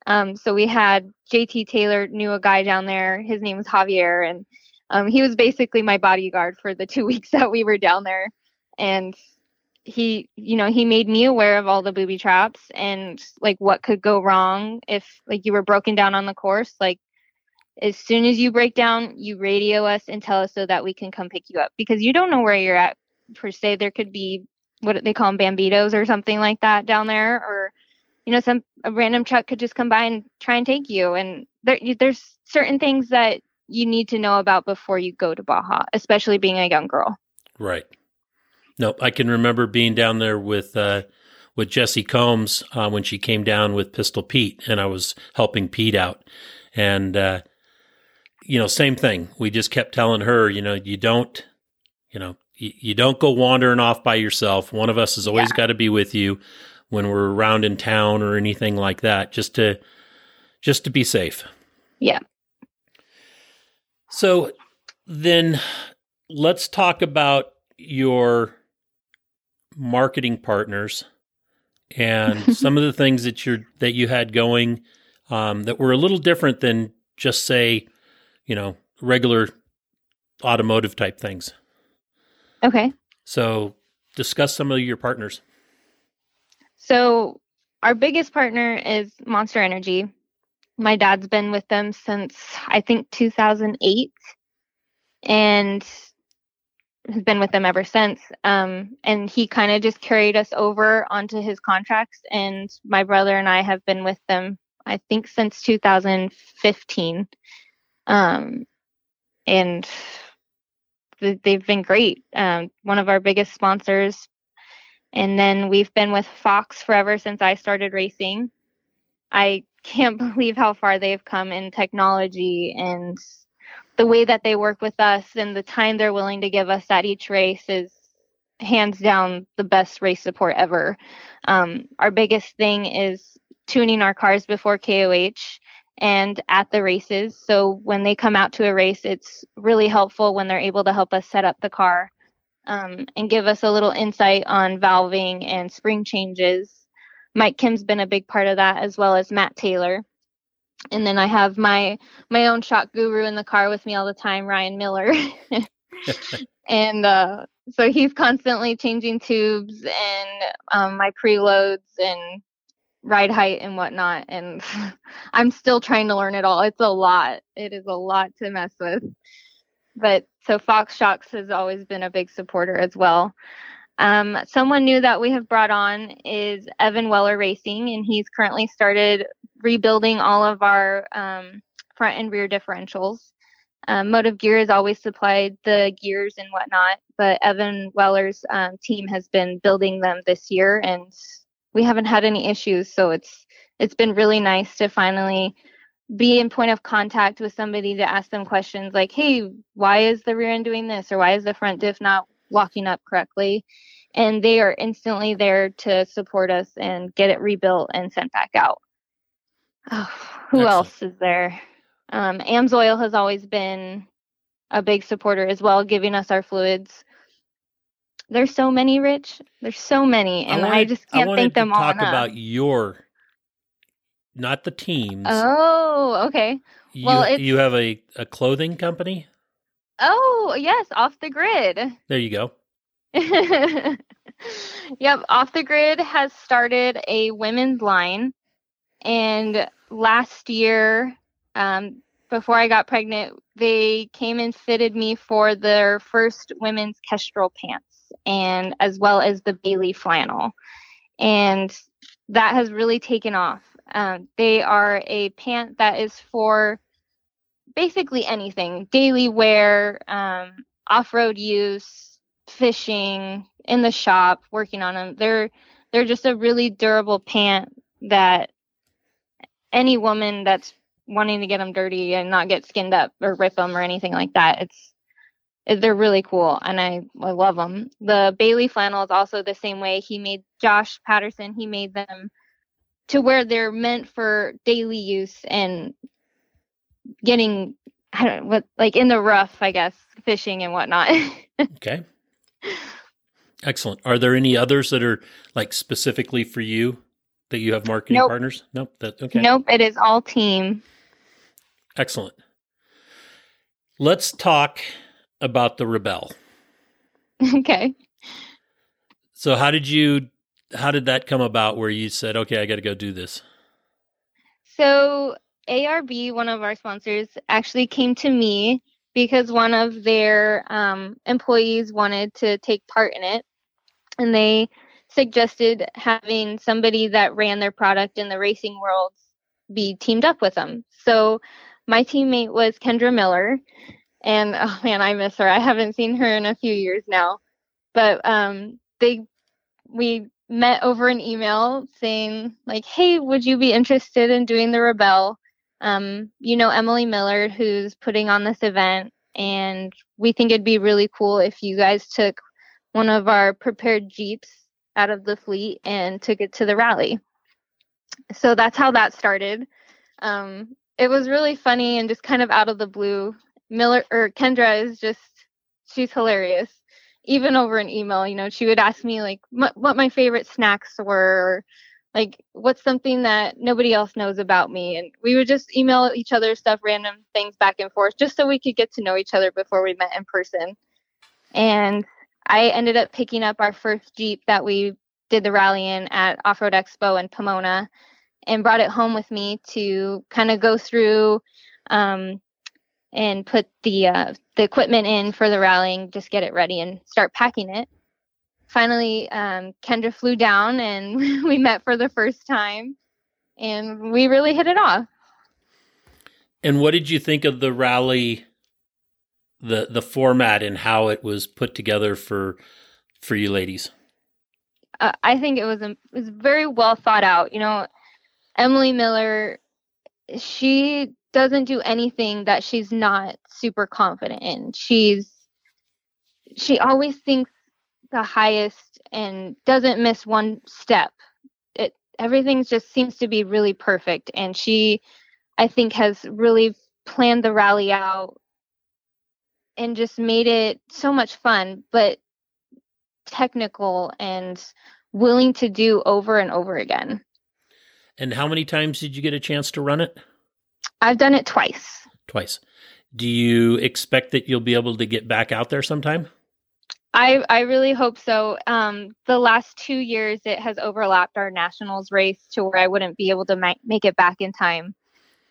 Um, so we had JT Taylor knew a guy down there. His name was Javier, and um, he was basically my bodyguard for the two weeks that we were down there. And he you know he made me aware of all the booby traps and like what could go wrong if like you were broken down on the course like as soon as you break down you radio us and tell us so that we can come pick you up because you don't know where you're at per se. There could be what they call them bambitos or something like that down there or you know some a random truck could just come by and try and take you. And there, there's certain things that you need to know about before you go to baja especially being a young girl. Right. No, I can remember being down there with uh, with Jessie Combs uh, when she came down with Pistol Pete, and I was helping Pete out, and uh, you know, same thing. We just kept telling her, you know, you don't, you know, you, you don't go wandering off by yourself. One of us has always yeah. got to be with you when we're around in town or anything like that, just to just to be safe. Yeah. So then let's talk about your marketing partners and some of the things that you're that you had going um, that were a little different than just say, you know, regular automotive type things. Okay. So discuss some of your partners. So our biggest partner is Monster Energy. My dad's been with them since I think 2008. And has been with them ever since. Um, and he kind of just carried us over onto his contracts. And my brother and I have been with them, I think, since 2015. Um, and th- they've been great. Um, one of our biggest sponsors. And then we've been with Fox forever since I started racing. I can't believe how far they've come in technology and the way that they work with us and the time they're willing to give us at each race is hands down the best race support ever. Um, our biggest thing is tuning our cars before KOH and at the races. So when they come out to a race, it's really helpful when they're able to help us set up the car um, and give us a little insight on valving and spring changes. Mike Kim's been a big part of that, as well as Matt Taylor and then I have my my own shock guru in the car with me all the time, Ryan Miller. and uh, so he's constantly changing tubes and um, my preloads and ride height and whatnot. And I'm still trying to learn it all. It's a lot. It is a lot to mess with. But so Fox Shocks has always been a big supporter as well. Um, someone new that we have brought on is Evan Weller Racing, and he's currently started rebuilding all of our um, front and rear differentials. Um, Motive Gear has always supplied the gears and whatnot, but Evan Weller's um, team has been building them this year, and we haven't had any issues. So it's it's been really nice to finally be in point of contact with somebody to ask them questions like, "Hey, why is the rear end doing this?" or "Why is the front diff not locking up correctly?" And they are instantly there to support us and get it rebuilt and sent back out. Oh, who Excellent. else is there? Um, Amsoil has always been a big supporter as well, giving us our fluids. There's so many, Rich. There's so many, and I, wanted, I just can't I thank them all Talk enough. about your, not the teams. Oh, okay. You, well, you have a, a clothing company. Oh yes, off the grid. There you go. yep, off the grid has started a women's line, and last year, um, before I got pregnant, they came and fitted me for their first women's Kestrel pants and as well as the Bailey flannel. and that has really taken off. Um, they are a pant that is for basically anything daily wear, um, off road use, fishing, in the shop, working on them. They're they're just a really durable pant that any woman that's wanting to get them dirty and not get skinned up or rip them or anything like that. It's Eh, they're really cool and I, I love them. The Bailey flannel is also the same way. He made Josh Patterson, he made them to where they're meant for daily use and getting I don't know, what like in the rough, I guess, fishing and whatnot. okay. Excellent. Are there any others that are like specifically for you that you have marketing nope. partners? Nope. That okay. Nope. It is all team. Excellent. Let's talk about the Rebelle. Okay. So how did you how did that come about where you said, okay, I got to go do this? So ARB, one of our sponsors, actually came to me because one of their um, employees wanted to take part in it. And they suggested having somebody that ran their product in the racing world be teamed up with them. So my teammate was Kendra Miller. And oh man, I miss her. I haven't seen her in a few years now. But um, they we met over an email saying like, "Hey, would you be interested in doing the Rebelle? Um, you know Emily Miller, who's putting on this event, and we think it'd be really cool if you guys took one of our prepared Jeeps out of the fleet and took it to the rally. So that's how that started. Um, it was really funny and just kind of out of the blue. Miller or Kendra is just she's hilarious. Even over an email, you know, she would ask me like what, my favorite snacks were, or like what's something that nobody else knows about me and we would just email each other stuff random things back and forth just so we could get to know each other before we met in person and i ended up picking up our first jeep that we did the rally in at off-road expo in pomona and brought it home with me to kind of go through um, and put the uh, the equipment in for the rallying just get it ready and start packing it. Finally um, kendra flew down and we met for the first time and we really hit it off. And what did you think of the rally the the format and how it was put together for for you ladies? Uh, i think it was a, it was very well thought out. You know emily miller she doesn't do anything that she's not super confident in she's she always thinks the highest and doesn't miss one step. It everything just seems to be really perfect and she I think has really planned the rally out and just made it so much fun but technical and willing to do over and over again. And how many times did you get a chance to run it? I've done it twice. Twice. Do you expect that you'll be able to get back out there sometime? I I really hope so. Um, the last two years, it has overlapped our nationals race to where I wouldn't be able to ma- make it back in time,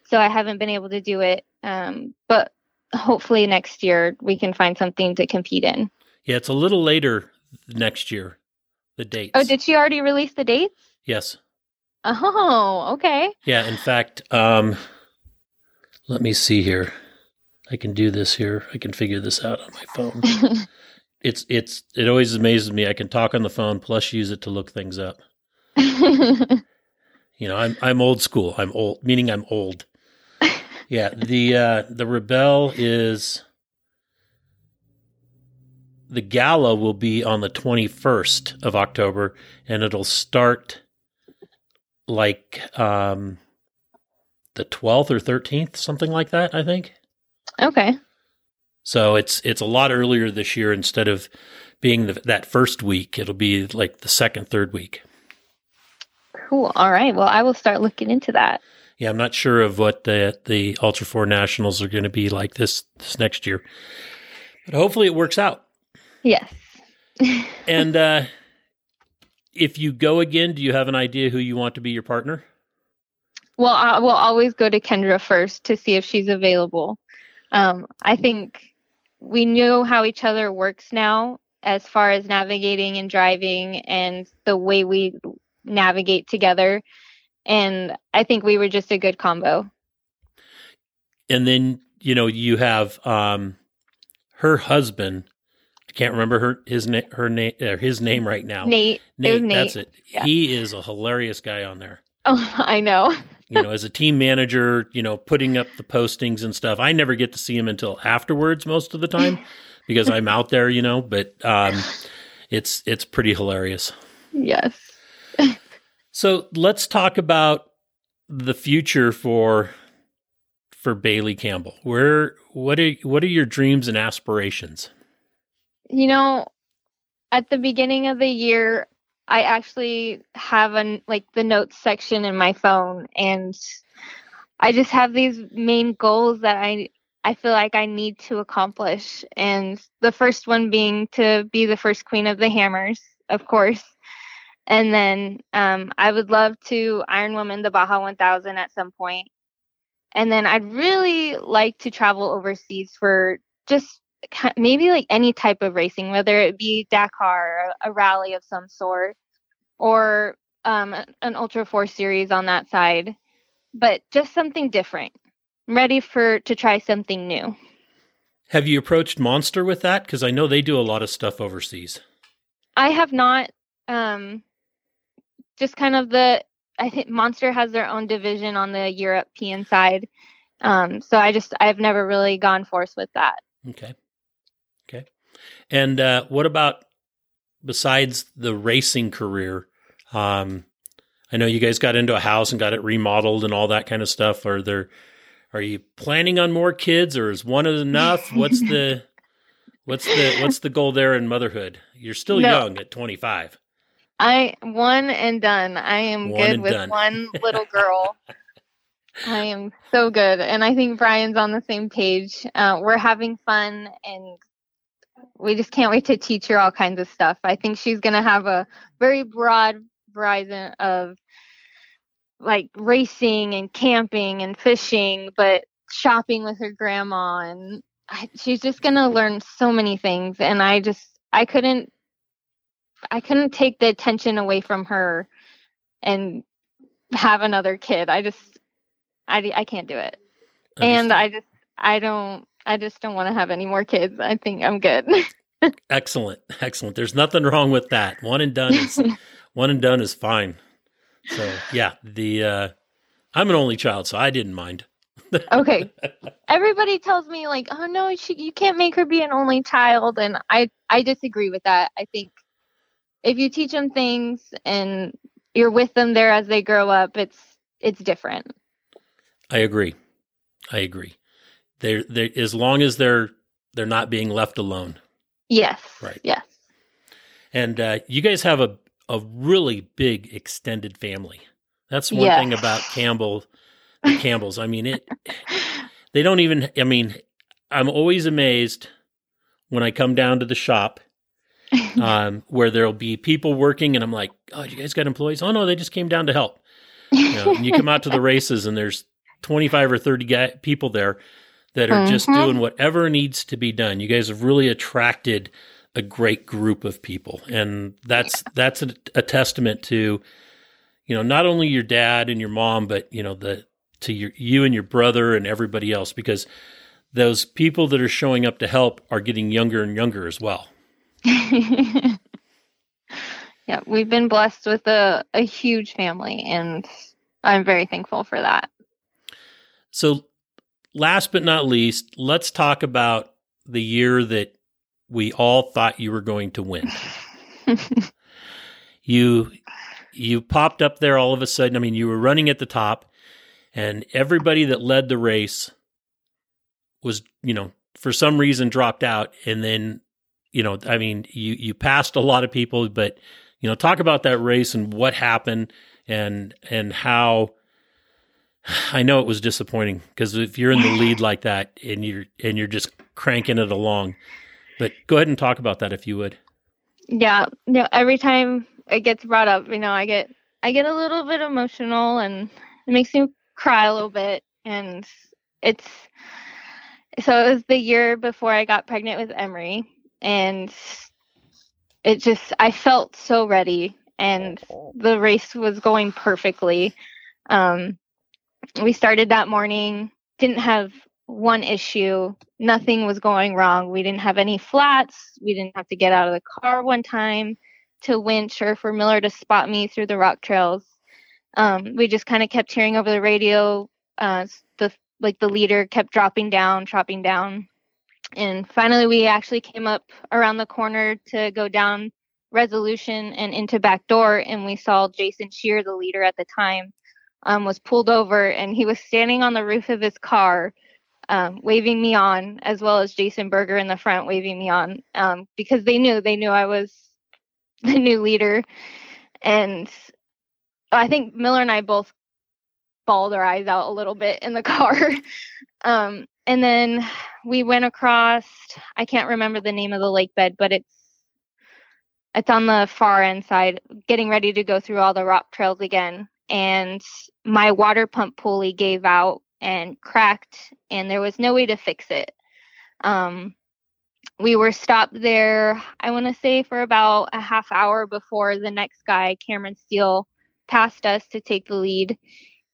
so I haven't been able to do it. Um, but hopefully next year we can find something to compete in. Yeah, it's a little later next year. The dates. Oh, did she already release the dates? Yes. Oh, okay. Yeah, in fact, um, let me see here. I can do this here. I can figure this out on my phone. it's it's it always amazes me. I can talk on the phone plus use it to look things up. you know, I'm I'm old school. I'm old, meaning I'm old. Yeah, the uh, the Rebelle is the gala will be on the 21st of October, and it'll start like um, the 12th or 13th, something like that. I think. Okay. So it's it's a lot earlier this year instead of being the, that first week. It'll be like the second, third week. Cool. All right. Well, I will start looking into that. Yeah, I'm not sure of what the the Ultra Four Nationals are going to be like this this next year, but hopefully it works out. Yes. and uh, if you go again, do you have an idea who you want to be your partner? Well, I will always go to Kendra first to see if she's available. Um, I think we know how each other works now as far as navigating and driving and the way we navigate together. And I think we were just a good combo. And then, you know, you have um her husband. I can't remember her his name her name uh, his name right now. Nate. Nate, Nate. that's it. Yeah. He is a hilarious guy on there. Oh, I know. You know, as a team manager, you know, putting up the postings and stuff. I never get to see him until afterwards most of the time because I'm out there, you know, but um it's it's pretty hilarious. Yes. So let's talk about the future for for Bailey Campbell. Where what are what are your dreams and aspirations? You know, at the beginning of the year, I actually have an like the notes section in my phone and I just have these main goals that I I feel like I need to accomplish and the first one being to be the first queen of the hammers, of course. And then um, I would love to Iron Woman the Baja 1000 at some point. And then I'd really like to travel overseas for just maybe like any type of racing, whether it be Dakar, a rally of some sort, or um, an Ultra Four series on that side, but just something different. I'm ready for to try something new. Have you approached Monster with that? Because I know they do a lot of stuff overseas. I have not. Um, just kind of the. I think Monster has their own division on the European side. Um, so I just I've never really gone forth with that. Okay. Okay. And uh, what about besides the racing career? Um, I know you guys got into a house and got it remodeled and all that kind of stuff. Are there are you planning on more kids or is one enough? What's the what's the what's the goal there in motherhood? You're still No. young at 25. I one and done. I am One good with done. one little girl. I am so good, and I think Brian's on the same page. Uh, we're having fun, and we just can't wait to teach her all kinds of stuff. I think she's gonna have a very broad horizon of like racing and camping and fishing, but shopping with her grandma, and I, she's just gonna learn so many things. And I just I couldn't I couldn't take the attention away from her and have another kid. I just I I can't do it. And I just I don't I just don't want to have any more kids. I think I'm good. excellent, excellent. There's nothing wrong with that. One and done is one and done is fine. So yeah, the uh, I'm an only child, so I didn't mind. okay. Everybody tells me like, "Oh no, she, you can't make her be an only child." And I I disagree with that. I think if you teach them things and you're with them there as they grow up, it's it's different. I agree. I agree. They're, they as long as they're they're not being left alone. Yes. Right. Yes. And uh, you guys have a a really big extended family. That's one Yes. thing about Campbell, the Campbells. I mean, it. They don't even. I mean, I'm always amazed when I come down to the shop um, where there'll be people working, and I'm like, "Oh, you guys got employees? Oh no, they just came down to help." You know, and you come out to the races, and there's 25 or 30 guy, people there that are just Mhm. doing whatever needs to be done. You guys have really attracted a great group of people, and that's that's a, a testament to, you know, not only your dad and your mom, but you know the to your you and your brother and everybody else, because those people that are showing up to help are getting younger and younger as well. yeah, we've been blessed with a, a huge family, and I'm very thankful for that. So, last but not least, let's talk about the year that we all thought you were going to win. You you popped up there all of a sudden. I mean, you were running at the top, and everybody that led the race was, you know, for some reason dropped out, and then, you know, I mean, you you passed a lot of people, but you know, talk about that race and what happened, and and how. I know it was disappointing because if you're in the lead like that and you're and you're just cranking it along, but go ahead and talk about that if you would. yeah, you no, every time it gets brought up, you know, I get I get a little bit emotional, and it makes me cry a little bit. And it's so it was the year before I got pregnant with Emery, and it just I felt so ready, and the race was going perfectly. Um, we started that morning, didn't have one issue, nothing was going wrong. We didn't have any flats, we didn't have to get out of the car one time to winch or for Miller to spot me through the rock trails. Um, we just kind of kept hearing over the radio uh, the like the leader kept dropping down, dropping down. And finally, we actually came up around the corner to go down resolution and into back door, and we saw Jason Shear, the leader at the time, um, was pulled over, and he was standing on the roof of his car, um, waving me on, as well as Jason Berger in the front waving me on, um, because they knew they knew I was the new leader, and I think Miller and I both bawled our eyes out a little bit in the car. um, and then we went across. I can't remember the name of the lake bed, but it's it's on the far end side, getting ready to go through all the rock trails again. And my water pump pulley gave out and cracked, and there was no way to fix it. Um, we were stopped there, I want to say, for about a half hour before the next guy, Cameron Steele, passed us to take the lead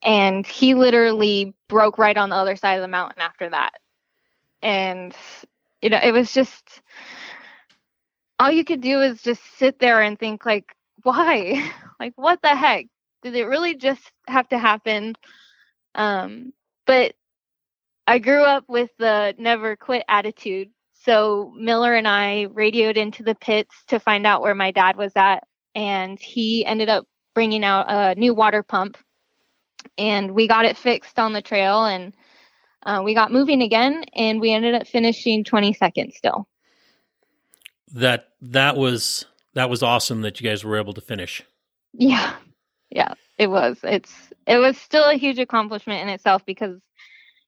and he literally broke right on the other side of the mountain after that. And you know it was just all you could do is just sit there and think like why? Like what the heck did it really just have to happen? Um but i grew up with the never quit attitude. So miller and i radioed into the pits to find out where my dad was at and he ended up bringing out a new water pump. And we got it fixed on the trail and uh, we got moving again and we ended up finishing 22nd still. That that was that was awesome that you guys were able to finish. Yeah yeah it was it's it was still a huge accomplishment in itself because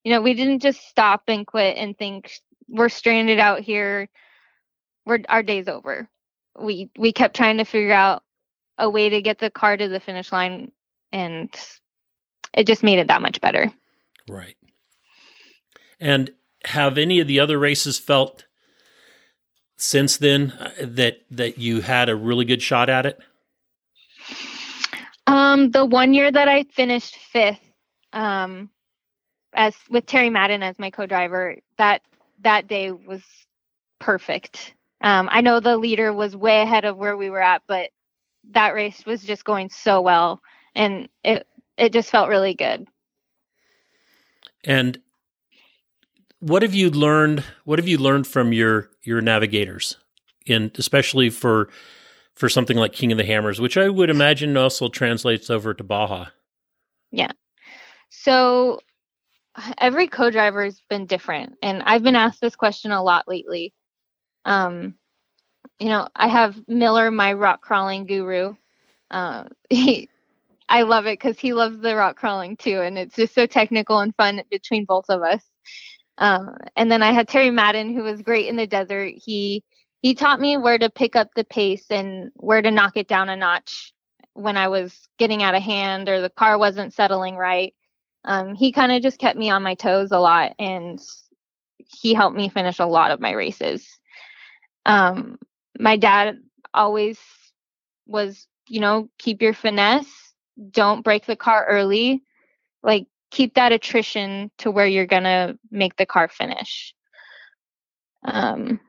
you know we didn't just stop and quit and think we're stranded out here we're our day's over we we kept trying to figure out a way to get the car to the finish line and it just made it that much better. Right. And have any of the other races felt since then uh, that that you had a really good shot at it? Um, the one year that I finished fifth, um, as with Terry Madden as my co-driver, that that day was perfect. Um, I know the leader was way ahead of where we were at, but that race was just going so well, and it it just felt really good. And what have you learned? What have you learned from your your navigators, and especially for for something like King of the Hammers, which I would imagine also translates over to Baja. Yeah. So every co-driver has been different, and I've been asked this question a lot lately. Um, you know, I have Miller, my rock crawling guru. Uh, he I love it because he loves the rock crawling too, and it's just so technical and fun between both of us. Um, and then I had Terry Madden, who was great in the desert. He he taught me where to pick up the pace and where to knock it down a notch when I was getting out of hand or the car wasn't settling right. Um, he kind of just kept me on my toes a lot, and he helped me finish a lot of my races. Um, my dad always was, you know, keep your finesse don't break the car early. Like keep that attrition to where you're gonna make the car finish. Um,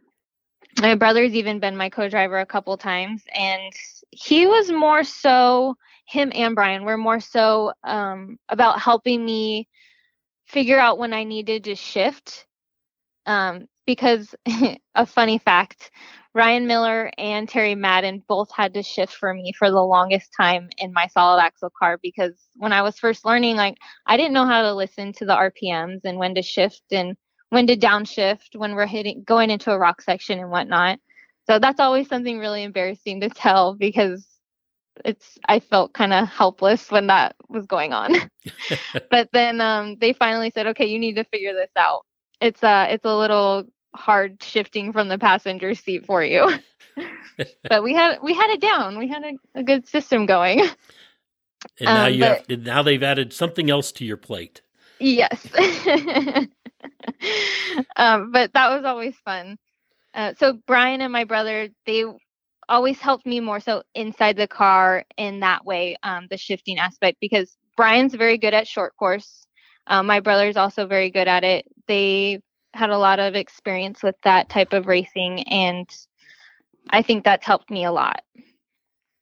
my brother's even been my co-driver a couple times, and he was more so him and Brian were more so um, about helping me figure out when I needed to shift. Um, because a funny fact, Ryan Miller and Terry Madden both had to shift for me for the longest time in my solid axle car because when I was first learning, like I didn't know how to listen to the RPMs and when to shift and when to downshift when we're hitting going into a rock section and whatnot. So that's always something really embarrassing to tell because it's I felt kind of helpless when that was going on. but then um, they finally said, "Okay, you need to figure this out." It's uh it's a little hard shifting from the passenger seat for you. but we had we had it down. We had a, a good system going. And now um, you but, have now they've added something else to your plate. Yes. Um, but that was always fun. Uh, so Brian and my brother, they always helped me more so inside the car in that way, um, the shifting aspect, because Brian's very good at short course. Um, my brother's also very good at it. They had a lot of experience with that type of racing, and I think that's helped me a lot.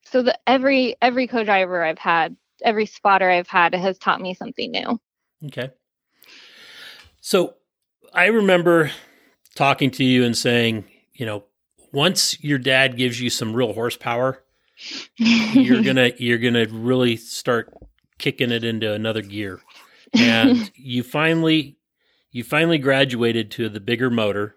So the every every co-driver I've had, every spotter I've had has taught me something new. Okay. So I remember talking to you and saying, you know, once your dad gives you some real horsepower, you're gonna you're gonna really start kicking it into another gear. And you finally you finally graduated to the bigger motor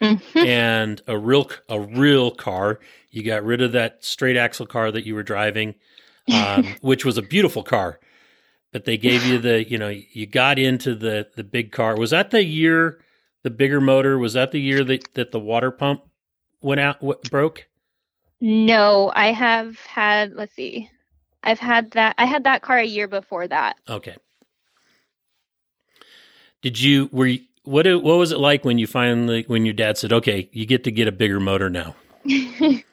Mm-hmm. and a real a real car. You got rid of that straight axle car that you were driving, um, which was a beautiful car. But they gave you the you know you got into the the big car. Was that the year the bigger motor? Was that the year that that the water pump went out what broke? no, I have had. Let's see, I've had that. I had that car a year before that. Okay. Did you were you, what what was it like when you finally when your dad said, "Okay, you get to get a bigger motor now"? it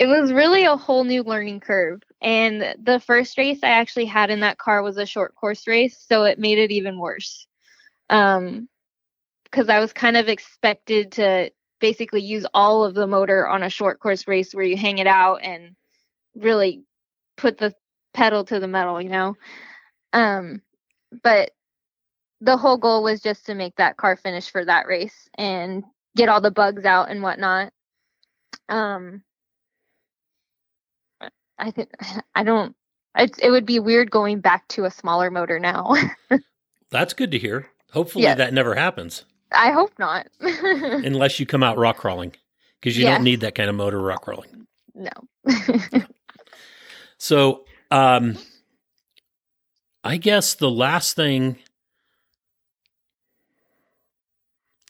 was really a whole new learning curve. And the first race I actually had in that car was a short course race, so it made it even worse. Um, because I was kind of expected to basically use all of the motor on a short course race where you hang it out and really put the pedal to the metal, you know. Um, but the whole goal was just to make that car finish for that race and get all the bugs out and whatnot. Um, I think I don't. It, it would be weird going back to a smaller motor now. That's good to hear. Hopefully Yes. that never happens. I hope not. unless you come out rock crawling because you Yes. don't need that kind of motor rock crawling. no. So, um, I guess the last thing,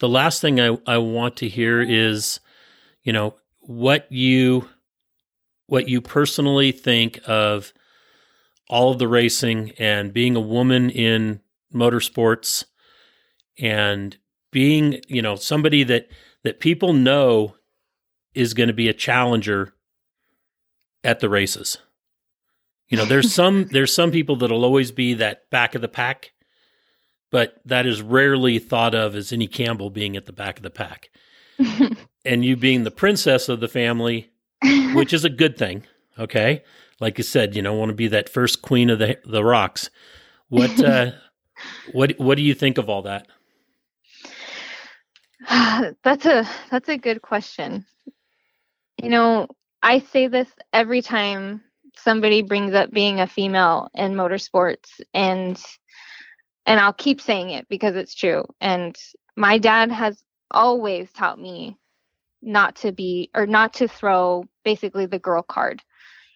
the last thing I, I want to hear is, you know, what you, what you personally think of all of the racing and being a woman in motorsports and being, you know, somebody that, that people know is going to be a challenger at the races. You know, there's some there's some people that'll always be that back of the pack, but that is rarely thought of as any Campbell being at the back of the pack. And you being the princess of the family, which is a good thing, okay? Like you said, you know, want to be that first queen of the the rocks. What uh what what do you think of all that? that's a that's a good question. You know, I say this every time somebody brings up being a female in motorsports and and I'll keep saying it because it's true. And my dad has always taught me not to be or not to throw basically the girl card.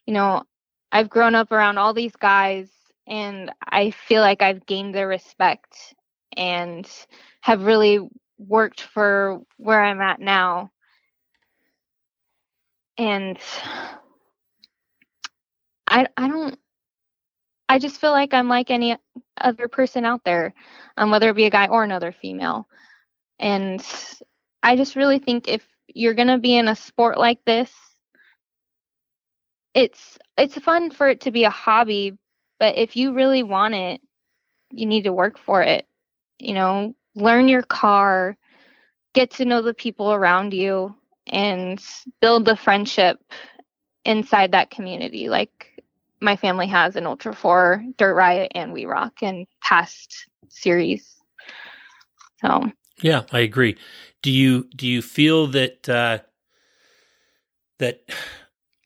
You know, I've grown up around all these guys and I feel like I've gained their respect and have really worked for where I'm at now. And I I don't I just feel like I'm like any other person out there, um, whether it be a guy or another female. And I just really think if you're gonna be in a sport like this, it's it's fun for it to be a hobby, but if you really want it, you need to work for it. You know, learn your car, get to know the people around you, and build the friendship inside that community, like my family has in Ultra4, Dirt Riot, and We Rock, and past series. So Yeah, I agree. Do you do you feel that uh, that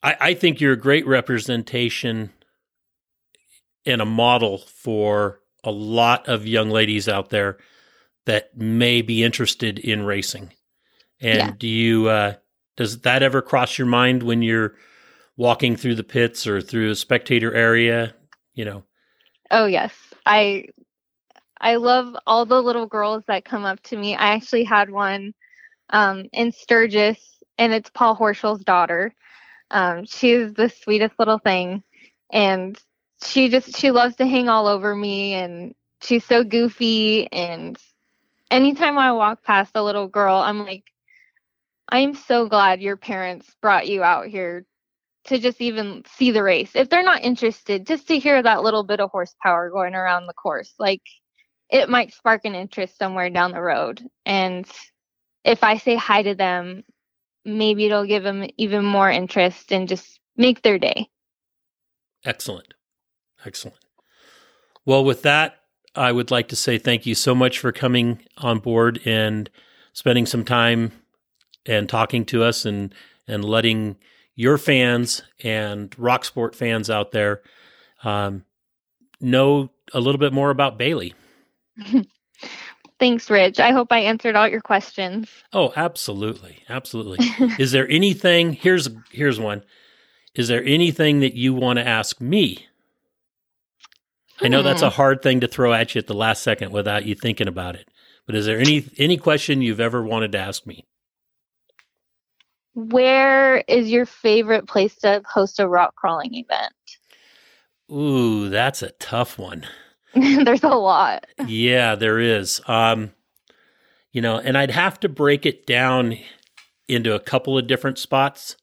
I, I think you're a great representation and a model for a lot of young ladies out there that may be interested in racing. And Yeah. do you uh, does that ever cross your mind when you're walking through the pits or through a spectator area? You know, Oh yes. I I love all the little girls that come up to me. I actually had one um in Sturgis and it's Paul Horschel's daughter. Um she's the sweetest little thing and she just she loves to hang all over me and she's so goofy and anytime I walk past a little girl I'm like I'm so glad your parents brought you out here to just even see the race. If they're not interested, just to hear that little bit of horsepower going around the course, like it might spark an interest somewhere down the road. And if I say hi to them, maybe it'll give them even more interest and just make their day. Excellent. Excellent. Well, with that, I would like to say thank you so much for coming on board and spending some time and talking to us and and letting your fans and rock sport fans out there um, know a little bit more about Bailey. Thanks, Rich. I hope I answered all your questions. Oh, absolutely, absolutely. Is there anything? Here's here's one. Is there anything that you want to ask me? I know that's a hmm. hard thing to throw at you at the last second without you thinking about it. But is there any any question you've ever wanted to ask me? Where is your favorite place to host a rock crawling event? Ooh, that's a tough one. There's a lot. yeah, there is. Um, you know, and I'd have to break it down into a couple of different spots.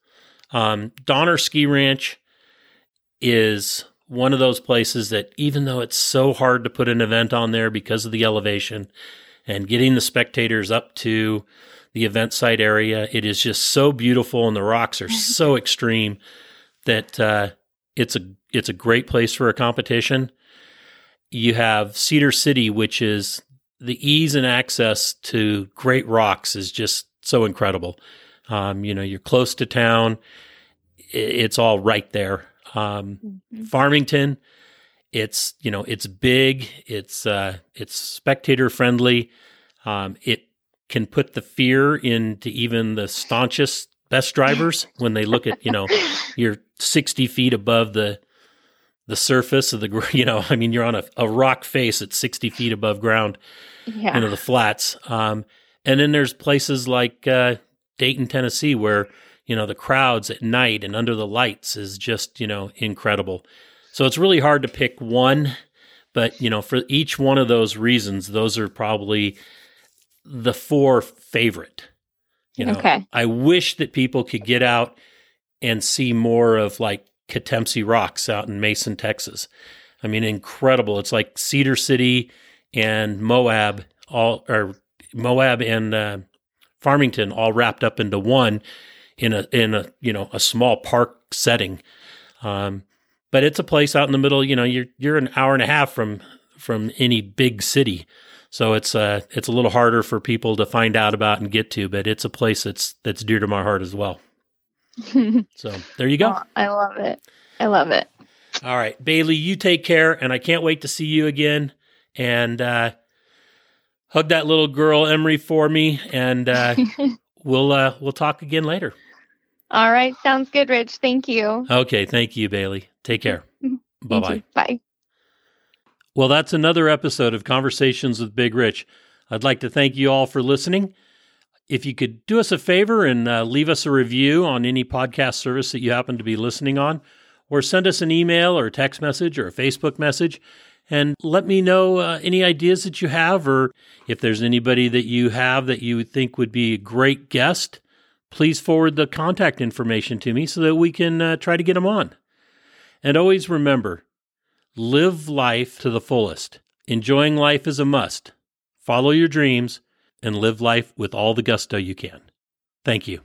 Um, Donner Ski Ranch is one of those places that, even though it's so hard to put an event on there because of the elevation and getting the spectators up to the event site area. It is just so beautiful, and the rocks are so extreme that uh, it's a it's a great place for a competition. You have Cedar City, which is the ease and access to great rocks is just so incredible. Um, you know, you're close to town; it's all right there. Um, mm-hmm. Farmington, it's you know, it's big, it's uh, it's spectator friendly. Um, it can put the fear into even the staunchest best drivers when they look at you know you're 60 feet above the the surface of the you know i mean you're on a, a rock face at 60 feet above ground yeah. into the flats um, and then there's places like uh, dayton tennessee where you know the crowds at night and under the lights is just you know incredible so it's really hard to pick one but you know for each one of those reasons those are probably the four favorite. You know, okay. I wish that people could get out and see more of like Katemcy Rocks out in Mason, Texas. I mean, incredible. It's like Cedar City and Moab all or Moab and uh, Farmington all wrapped up into one in a in a you know a small park setting. Um, but it's a place out in the middle. You know, you're you're an hour and a half from from any big city. So it's uh it's a little harder for people to find out about and get to, but it's a place that's that's dear to my heart as well. so there you go. Oh, I love it. I love it. All right, Bailey, you take care, and I can't wait to see you again. And uh, hug that little girl Emery for me, and uh, we'll uh, we'll talk again later. All right, sounds good, Rich. Thank you. Okay, thank you, Bailey. Take care. Bye bye. Bye. Well, that's another episode of Conversations with Big Rich. I'd like to thank you all for listening. If you could do us a favor and uh, leave us a review on any podcast service that you happen to be listening on, or send us an email or text message or a Facebook message, and let me know uh, any ideas that you have, or if there's anybody that you have that you think would be a great guest, please forward the contact information to me so that we can uh, try to get them on. And always remember, Live life to the fullest. Enjoying life is a must. Follow your dreams and live life with all the gusto you can. Thank you.